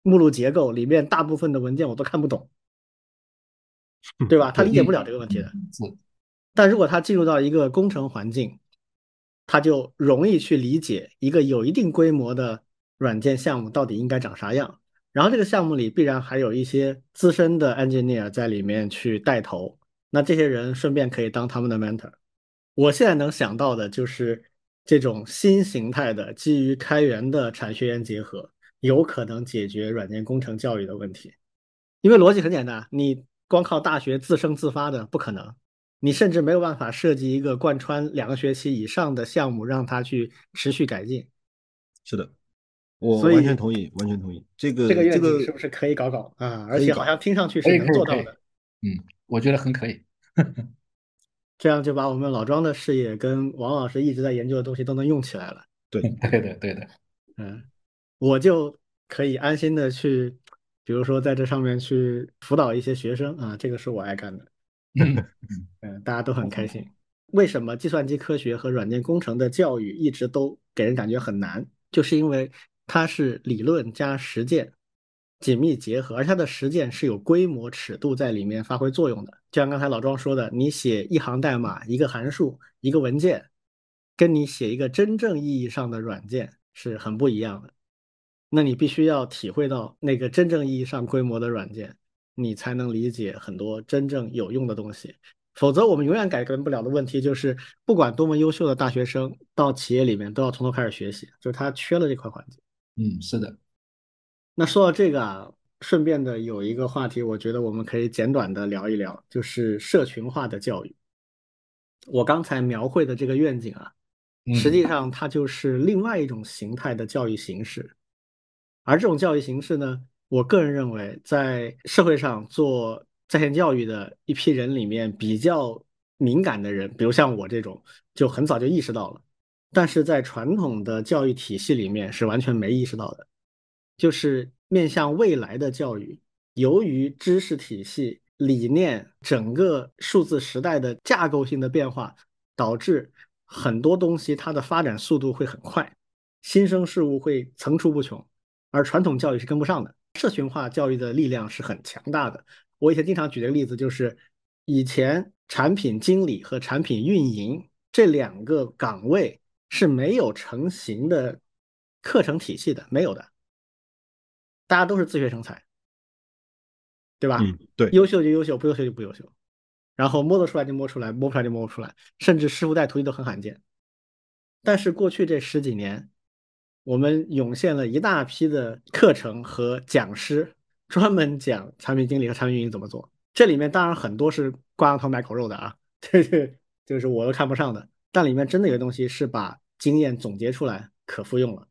目录结构，里面大部分的文件我都看不懂，对吧？他理解不了这个问题的。但如果他进入到一个工程环境，他就容易去理解一个有一定规模的软件项目到底应该长啥样。然后这个项目里必然还有一些资深的 engineer 在里面去带头，那这些人顺便可以当他们的 mentor。我现在能想到的就是这种新形态的基于开源的产学研结合，有可能解决软件工程教育的问题。因为逻辑很简单，你光靠大学自生自发的不可能。你甚至没有办法设计一个贯穿两个学期以上的项目，让它去持续改进。是的，我完全同意，完全同意。这个这个这个是不是可以搞搞啊？而且好像听上去是能做到的。嗯，我觉得很可以。这样就把我们老庄的视野跟王老师一直在研究的东西都能用起来了。对，对的，对的。嗯，我就可以安心的去，比如说在这上面去辅导一些学生啊，这个是我爱干的。嗯 嗯，大家都很开心。为什么计算机科学和软件工程的教育一直都给人感觉很难？就是因为它是理论加实践紧密结合，而它的实践是有规模尺度在里面发挥作用的。就像刚才老庄说的，你写一行代码、一个函数、一个文件，跟你写一个真正意义上的软件是很不一样的。那你必须要体会到那个真正意义上规模的软件。你才能理解很多真正有用的东西，否则我们永远改变不了的问题就是，不管多么优秀的大学生到企业里面都要从头开始学习，就是他缺了这块环节。嗯，是的。那说到这个啊，顺便的有一个话题，我觉得我们可以简短的聊一聊，就是社群化的教育。我刚才描绘的这个愿景啊，实际上它就是另外一种形态的教育形式，而这种教育形式呢。我个人认为，在社会上做在线教育的一批人里面，比较敏感的人，比如像我这种，就很早就意识到了。但是在传统的教育体系里面是完全没意识到的，就是面向未来的教育，由于知识体系理念、整个数字时代的架构性的变化，导致很多东西它的发展速度会很快，新生事物会层出不穷，而传统教育是跟不上的。社群化教育的力量是很强大的。我以前经常举的例子就是，以前产品经理和产品运营这两个岗位是没有成型的课程体系的，没有的，大家都是自学成才。对吧？嗯，对，优秀就优秀，不优秀就不优秀，然后摸得出来就摸出来，摸不出来就摸不出来，甚至师傅带徒弟都很罕见。但是过去这十几年，我们涌现了一大批的课程和讲师，专门讲产品经理和产品运营怎么做。这里面当然很多是挂羊头卖狗肉的啊，这是就是我都看不上的。但里面真的有东西是把经验总结出来可复用了，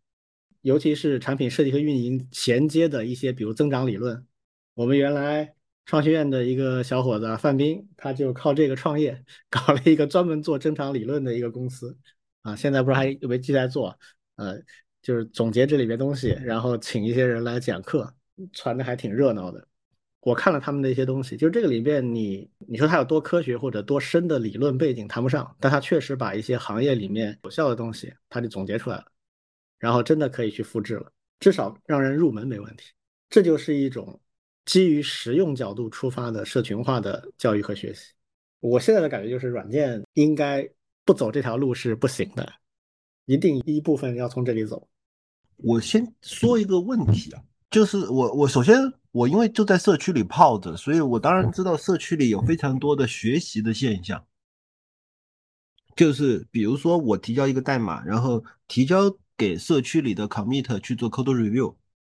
尤其是产品设计和运营衔接的一些，比如增长理论。我们原来创学院的一个小伙子范斌，他就靠这个创业，搞了一个专门做增长理论的一个公司，啊，现在不是还有没继续在做？呃，就是总结这里边东西，然后请一些人来讲课，传的还挺热闹的。我看了他们的一些东西，就这个里边，你你说它有多科学或者多深的理论背景谈不上，但它确实把一些行业里面有效的东西，它就总结出来了，然后真的可以去复制了，至少让人入门没问题。这就是一种。基于实用角度出发的社群化的教育和学习，我现在的感觉就是，软件应该不走这条路是不行的，一定一部分要从这里走。我先说一个问题啊，就是我我首先我因为就在社区里泡着，所以我当然知道社区里有非常多的学习的现象，就是比如说我提交一个代码，然后提交给社区里的 commit 去做 code review。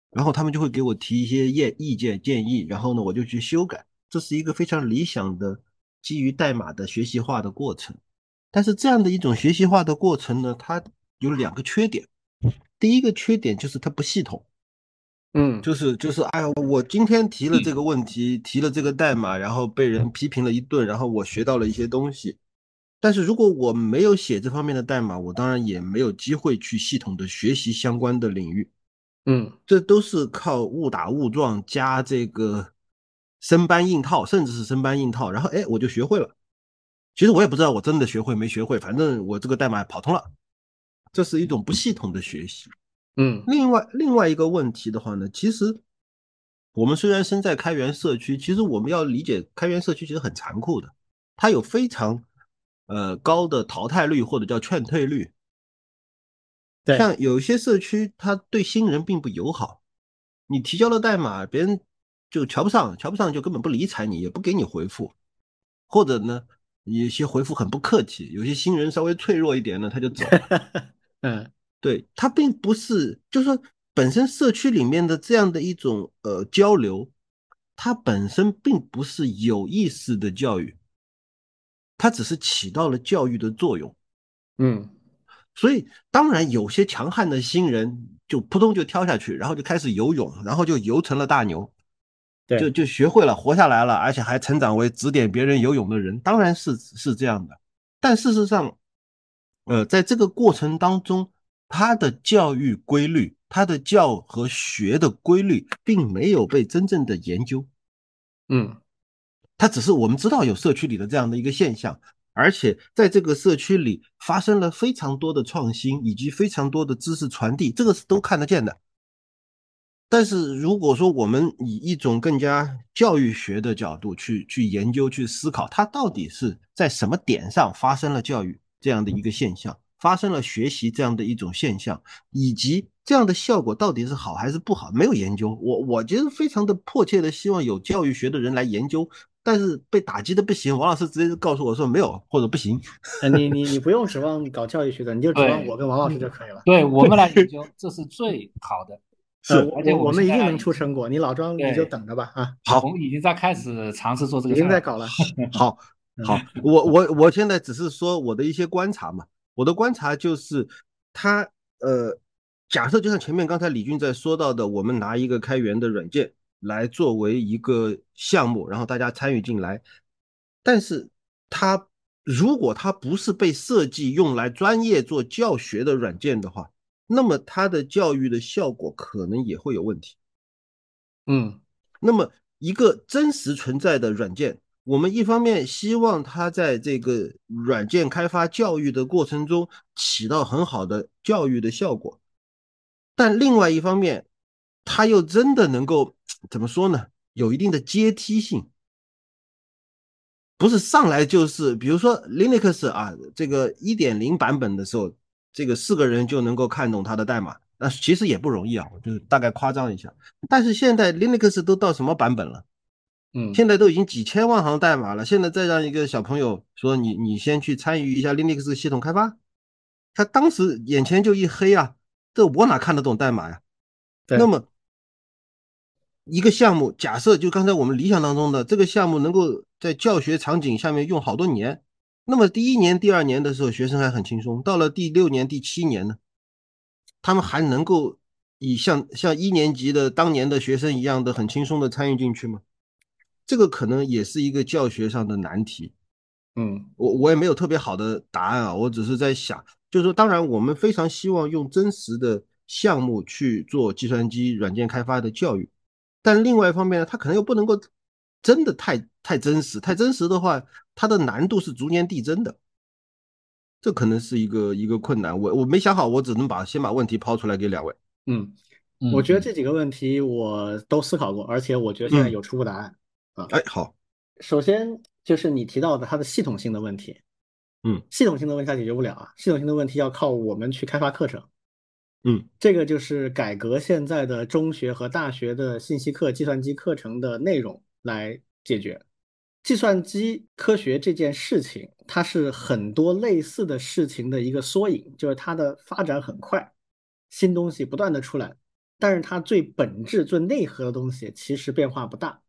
然后他们就会给我提一些意意见建议，然后呢，我就去修改。这是一个非常理想的基于代码的学习化的过程。但是这样的一种学习化的过程呢，它有两个缺点。第一个缺点就是它不系统，嗯，就是就是，哎呀，我今天提了这个问题，提了这个代码，然后被人批评了一顿，然后我学到了一些东西。但是如果我没有写这方面的代码，我当然也没有机会去系统的学习相关的领域。嗯，这都是靠误打误撞加这个生搬硬套，甚至是生搬硬套，然后哎，我就学会了。其实我也不知道我真的学会没学会，反正我这个代码跑通了。这是一种不系统的学习。嗯，另外另外一个问题的话呢，其实我们虽然身在开源社区，其实我们要理解开源社区其实很残酷的，它有非常呃高的淘汰率或者叫劝退率。像有些社区，它对新人并不友好。你提交了代码，别人就瞧不上，瞧不上就根本不理睬你，也不给你回复。或者呢，有些回复很不客气。有些新人稍微脆弱一点呢，他就走。嗯，对他并不是，就是说本身社区里面的这样的一种呃交流，它本身并不是有意识的教育，它只是起到了教育的作用。嗯。所以，当然有些强悍的新人就扑通就跳下去，然后就开始游泳，然后就游成了大牛，对，就就学会了活下来了，而且还成长为指点别人游泳的人，当然是是这样的。但事实上，呃，在这个过程当中，他的教育规律，他的教和学的规律，并没有被真正的研究。嗯，他只是我们知道有社区里的这样的一个现象。而且在这个社区里发生了非常多的创新，以及非常多的知识传递，这个是都看得见的。但是如果说我们以一种更加教育学的角度去去研究、去思考，它到底是在什么点上发生了教育这样的一个现象，发生了学习这样的一种现象，以及这样的效果到底是好还是不好，没有研究。我我其实非常的迫切的希望有教育学的人来研究。但是被打击的不行，王老师直接就告诉我说没有或者不行。你你你不用指望搞教育学的，你就指望我跟王老师就可以了。对我们来研 究，这是最好的。是，而且我们一定能出成果。你老庄你就等着吧啊。好，我们已经在开始尝试做这个，已经在搞了。好，好，我我我现在只是说我的一些观察嘛。我的观察就是，他呃，假设就像前面刚才李俊在说到的，我们拿一个开源的软件。来作为一个项目，然后大家参与进来。但是它如果它不是被设计用来专业做教学的软件的话，那么它的教育的效果可能也会有问题。嗯，那么一个真实存在的软件，我们一方面希望它在这个软件开发教育的过程中起到很好的教育的效果，但另外一方面，它又真的能够怎么说呢？有一定的阶梯性，不是上来就是，比如说 Linux 啊，这个一点零版本的时候，这个四个人就能够看懂它的代码。那其实也不容易啊，我就大概夸张一下。但是现在 Linux 都到什么版本了？嗯，现在都已经几千万行代码了。现在再让一个小朋友说你你先去参与一下 Linux 系统开发，他当时眼前就一黑啊，这我哪看得懂代码呀？那么一个项目，假设就刚才我们理想当中的这个项目能够在教学场景下面用好多年，那么第一年、第二年的时候学生还很轻松，到了第六年、第七年呢？他们还能够以像像一年级的当年的学生一样的很轻松的参与进去吗？这个可能也是一个教学上的难题。嗯，我我也没有特别好的答案啊，我只是在想，就是说，当然我们非常希望用真实的项目去做计算机软件开发的教育，但另外一方面呢，它可能又不能够真的太太真实，太真实的话，它的难度是逐年递增的。这可能是一个一个困难，我我没想好，我只能把先把问题抛出来给两位。嗯，我觉得这几个问题我都思考过，而且我觉得现在有初步答案啊。哎，好，首先就是你提到的它的系统性的问题。嗯，系统性的问题它解决不了啊，系统性的问题要靠我们去开发课程。嗯，这个就是改革现在的中学和大学的信息课、计算机课程的内容来解决。计算机科学这件事情，它是很多类似的事情的一个缩影，就是它的发展很快，新东西不断的出来，但是它最本质、最内核的东西其实变化不大。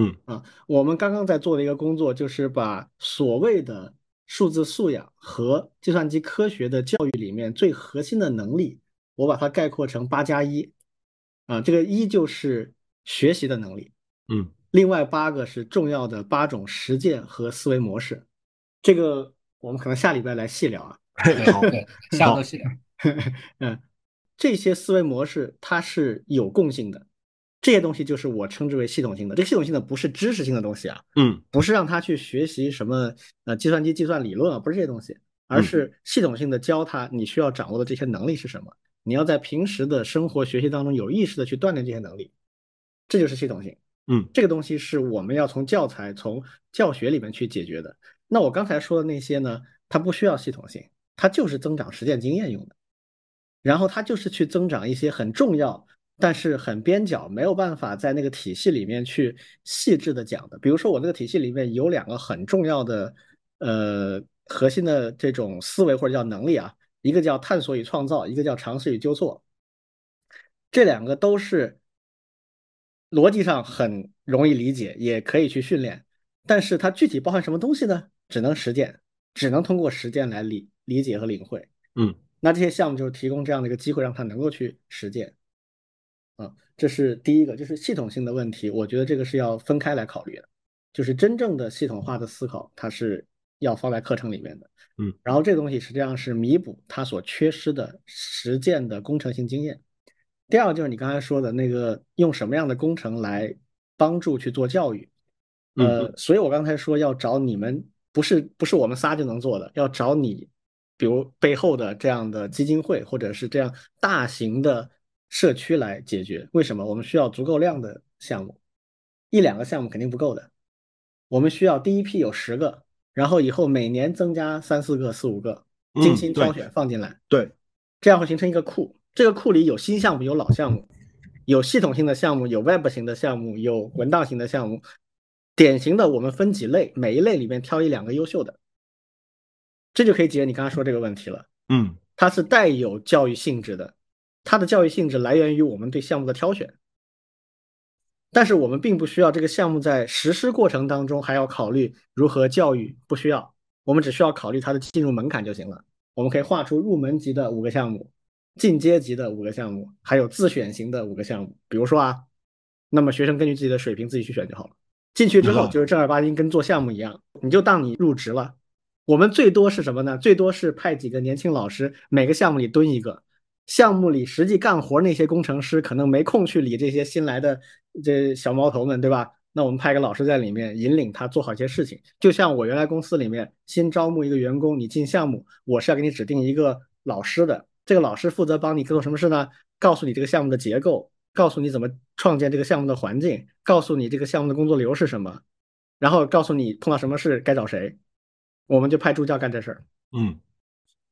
嗯啊，我们刚刚在做的一个工作，就是把所谓的数字素养和计算机科学的教育里面最核心的能力，我把它概括成八加一。啊，这个一就是学习的能力。嗯。另外八个是重要的八种实践和思维模式，这个我们可能下礼拜来细聊啊。好，下周细聊。嗯，这些思维模式它是有共性的，这些东西就是我称之为系统性的。这个系统性的不是知识性的东西啊，嗯，不是让他去学习什么呃计算机计算理论啊，不是这些东西，而是系统性的教他你需要掌握的这些能力是什么，你要在平时的生活学习当中有意识的去锻炼这些能力，这就是系统性。嗯，这个东西是我们要从教材、从教学里面去解决的。那我刚才说的那些呢，它不需要系统性，它就是增长实践经验用的。然后它就是去增长一些很重要，但是很边角，没有办法在那个体系里面去细致的讲的。比如说我那个体系里面有两个很重要的，呃，核心的这种思维或者叫能力啊，一个叫探索与创造，一个叫尝试与纠错。这两个都是。逻辑上很容易理解，也可以去训练，但是它具体包含什么东西呢？只能实践，只能通过实践来理理解和领会。嗯，那这些项目就是提供这样的一个机会，让他能够去实践。啊，这是第一个，就是系统性的问题，我觉得这个是要分开来考虑的。就是真正的系统化的思考，它是要放在课程里面的。嗯，然后这个东西实际上是弥补它所缺失的实践的工程性经验。第二个就是你刚才说的那个用什么样的工程来帮助去做教育，呃，所以我刚才说要找你们，不是不是我们仨就能做的，要找你，比如背后的这样的基金会或者是这样大型的社区来解决。为什么？我们需要足够量的项目，一两个项目肯定不够的，我们需要第一批有十个，然后以后每年增加三四个、四五个，精心挑选放进来，对，这样会形成一个库。这个库里有新项目，有老项目，有系统性的项目，有 Web 型的项目，有文档型的项目。典型的，我们分几类，每一类里面挑一两个优秀的，这就可以解决你刚才说这个问题了。嗯，它是带有教育性质的，它的教育性质来源于我们对项目的挑选。但是我们并不需要这个项目在实施过程当中还要考虑如何教育，不需要，我们只需要考虑它的进入门槛就行了。我们可以画出入门级的五个项目。进阶级的五个项目，还有自选型的五个项目。比如说啊，那么学生根据自己的水平自己去选就好了。进去之后就是正儿八经跟做项目一样，你就当你入职了。我们最多是什么呢？最多是派几个年轻老师，每个项目里蹲一个，项目里实际干活那些工程师可能没空去理这些新来的这小毛头们，对吧？那我们派个老师在里面引领他做好一些事情。就像我原来公司里面新招募一个员工，你进项目，我是要给你指定一个老师的。这个老师负责帮你做什么事呢？告诉你这个项目的结构，告诉你怎么创建这个项目的环境，告诉你这个项目的工作流是什么，然后告诉你碰到什么事该找谁。我们就派助教干这事儿。嗯，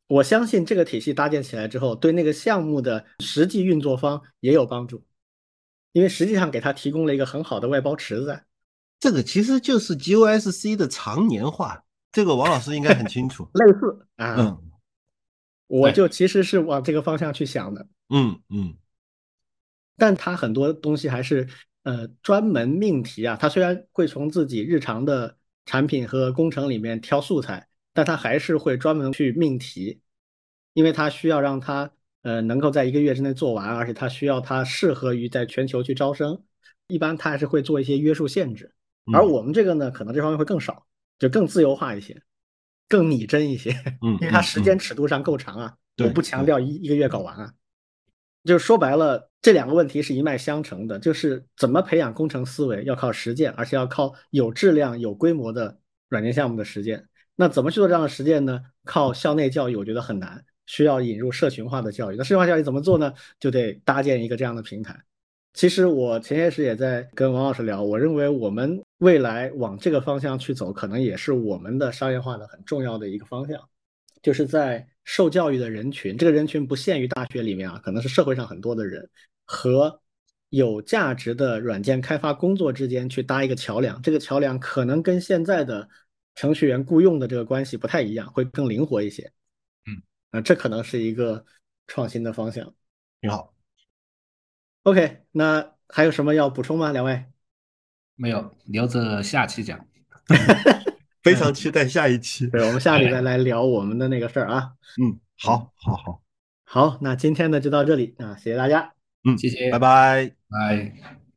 我相信这个体系搭建起来之后，对那个项目的实际运作方也有帮助，因为实际上给他提供了一个很好的外包池子。这个其实就是 GOSC 的常年化，这个王老师应该很清楚。类似啊，嗯。我就其实是往这个方向去想的，嗯嗯，但他很多东西还是呃专门命题啊，他虽然会从自己日常的产品和工程里面挑素材，但他还是会专门去命题，因为他需要让他呃能够在一个月之内做完，而且他需要他适合于在全球去招生，一般他还是会做一些约束限制，而我们这个呢，可能这方面会更少，就更自由化一些。更拟真一些，嗯，因为它时间尺度上够长啊，我不强调一一个月搞完啊，就说白了，这两个问题是一脉相承的，就是怎么培养工程思维，要靠实践，而且要靠有质量、有规模的软件项目的实践。那怎么去做这样的实践呢？靠校内教育，我觉得很难，需要引入社群化的教育。那社群化教育怎么做呢？就得搭建一个这样的平台。其实我前些时也在跟王老师聊，我认为我们未来往这个方向去走，可能也是我们的商业化的很重要的一个方向，就是在受教育的人群，这个人群不限于大学里面啊，可能是社会上很多的人和有价值的软件开发工作之间去搭一个桥梁，这个桥梁可能跟现在的程序员雇佣的这个关系不太一样，会更灵活一些。嗯，啊，这可能是一个创新的方向。挺好。OK，那还有什么要补充吗？两位？没有，留着下期讲。非常期待下一期。对，我们下礼拜来聊我们的那个事儿啊。嗯，好，好，好，好，那今天呢就到这里啊，谢谢大家。嗯，谢谢，拜拜，拜。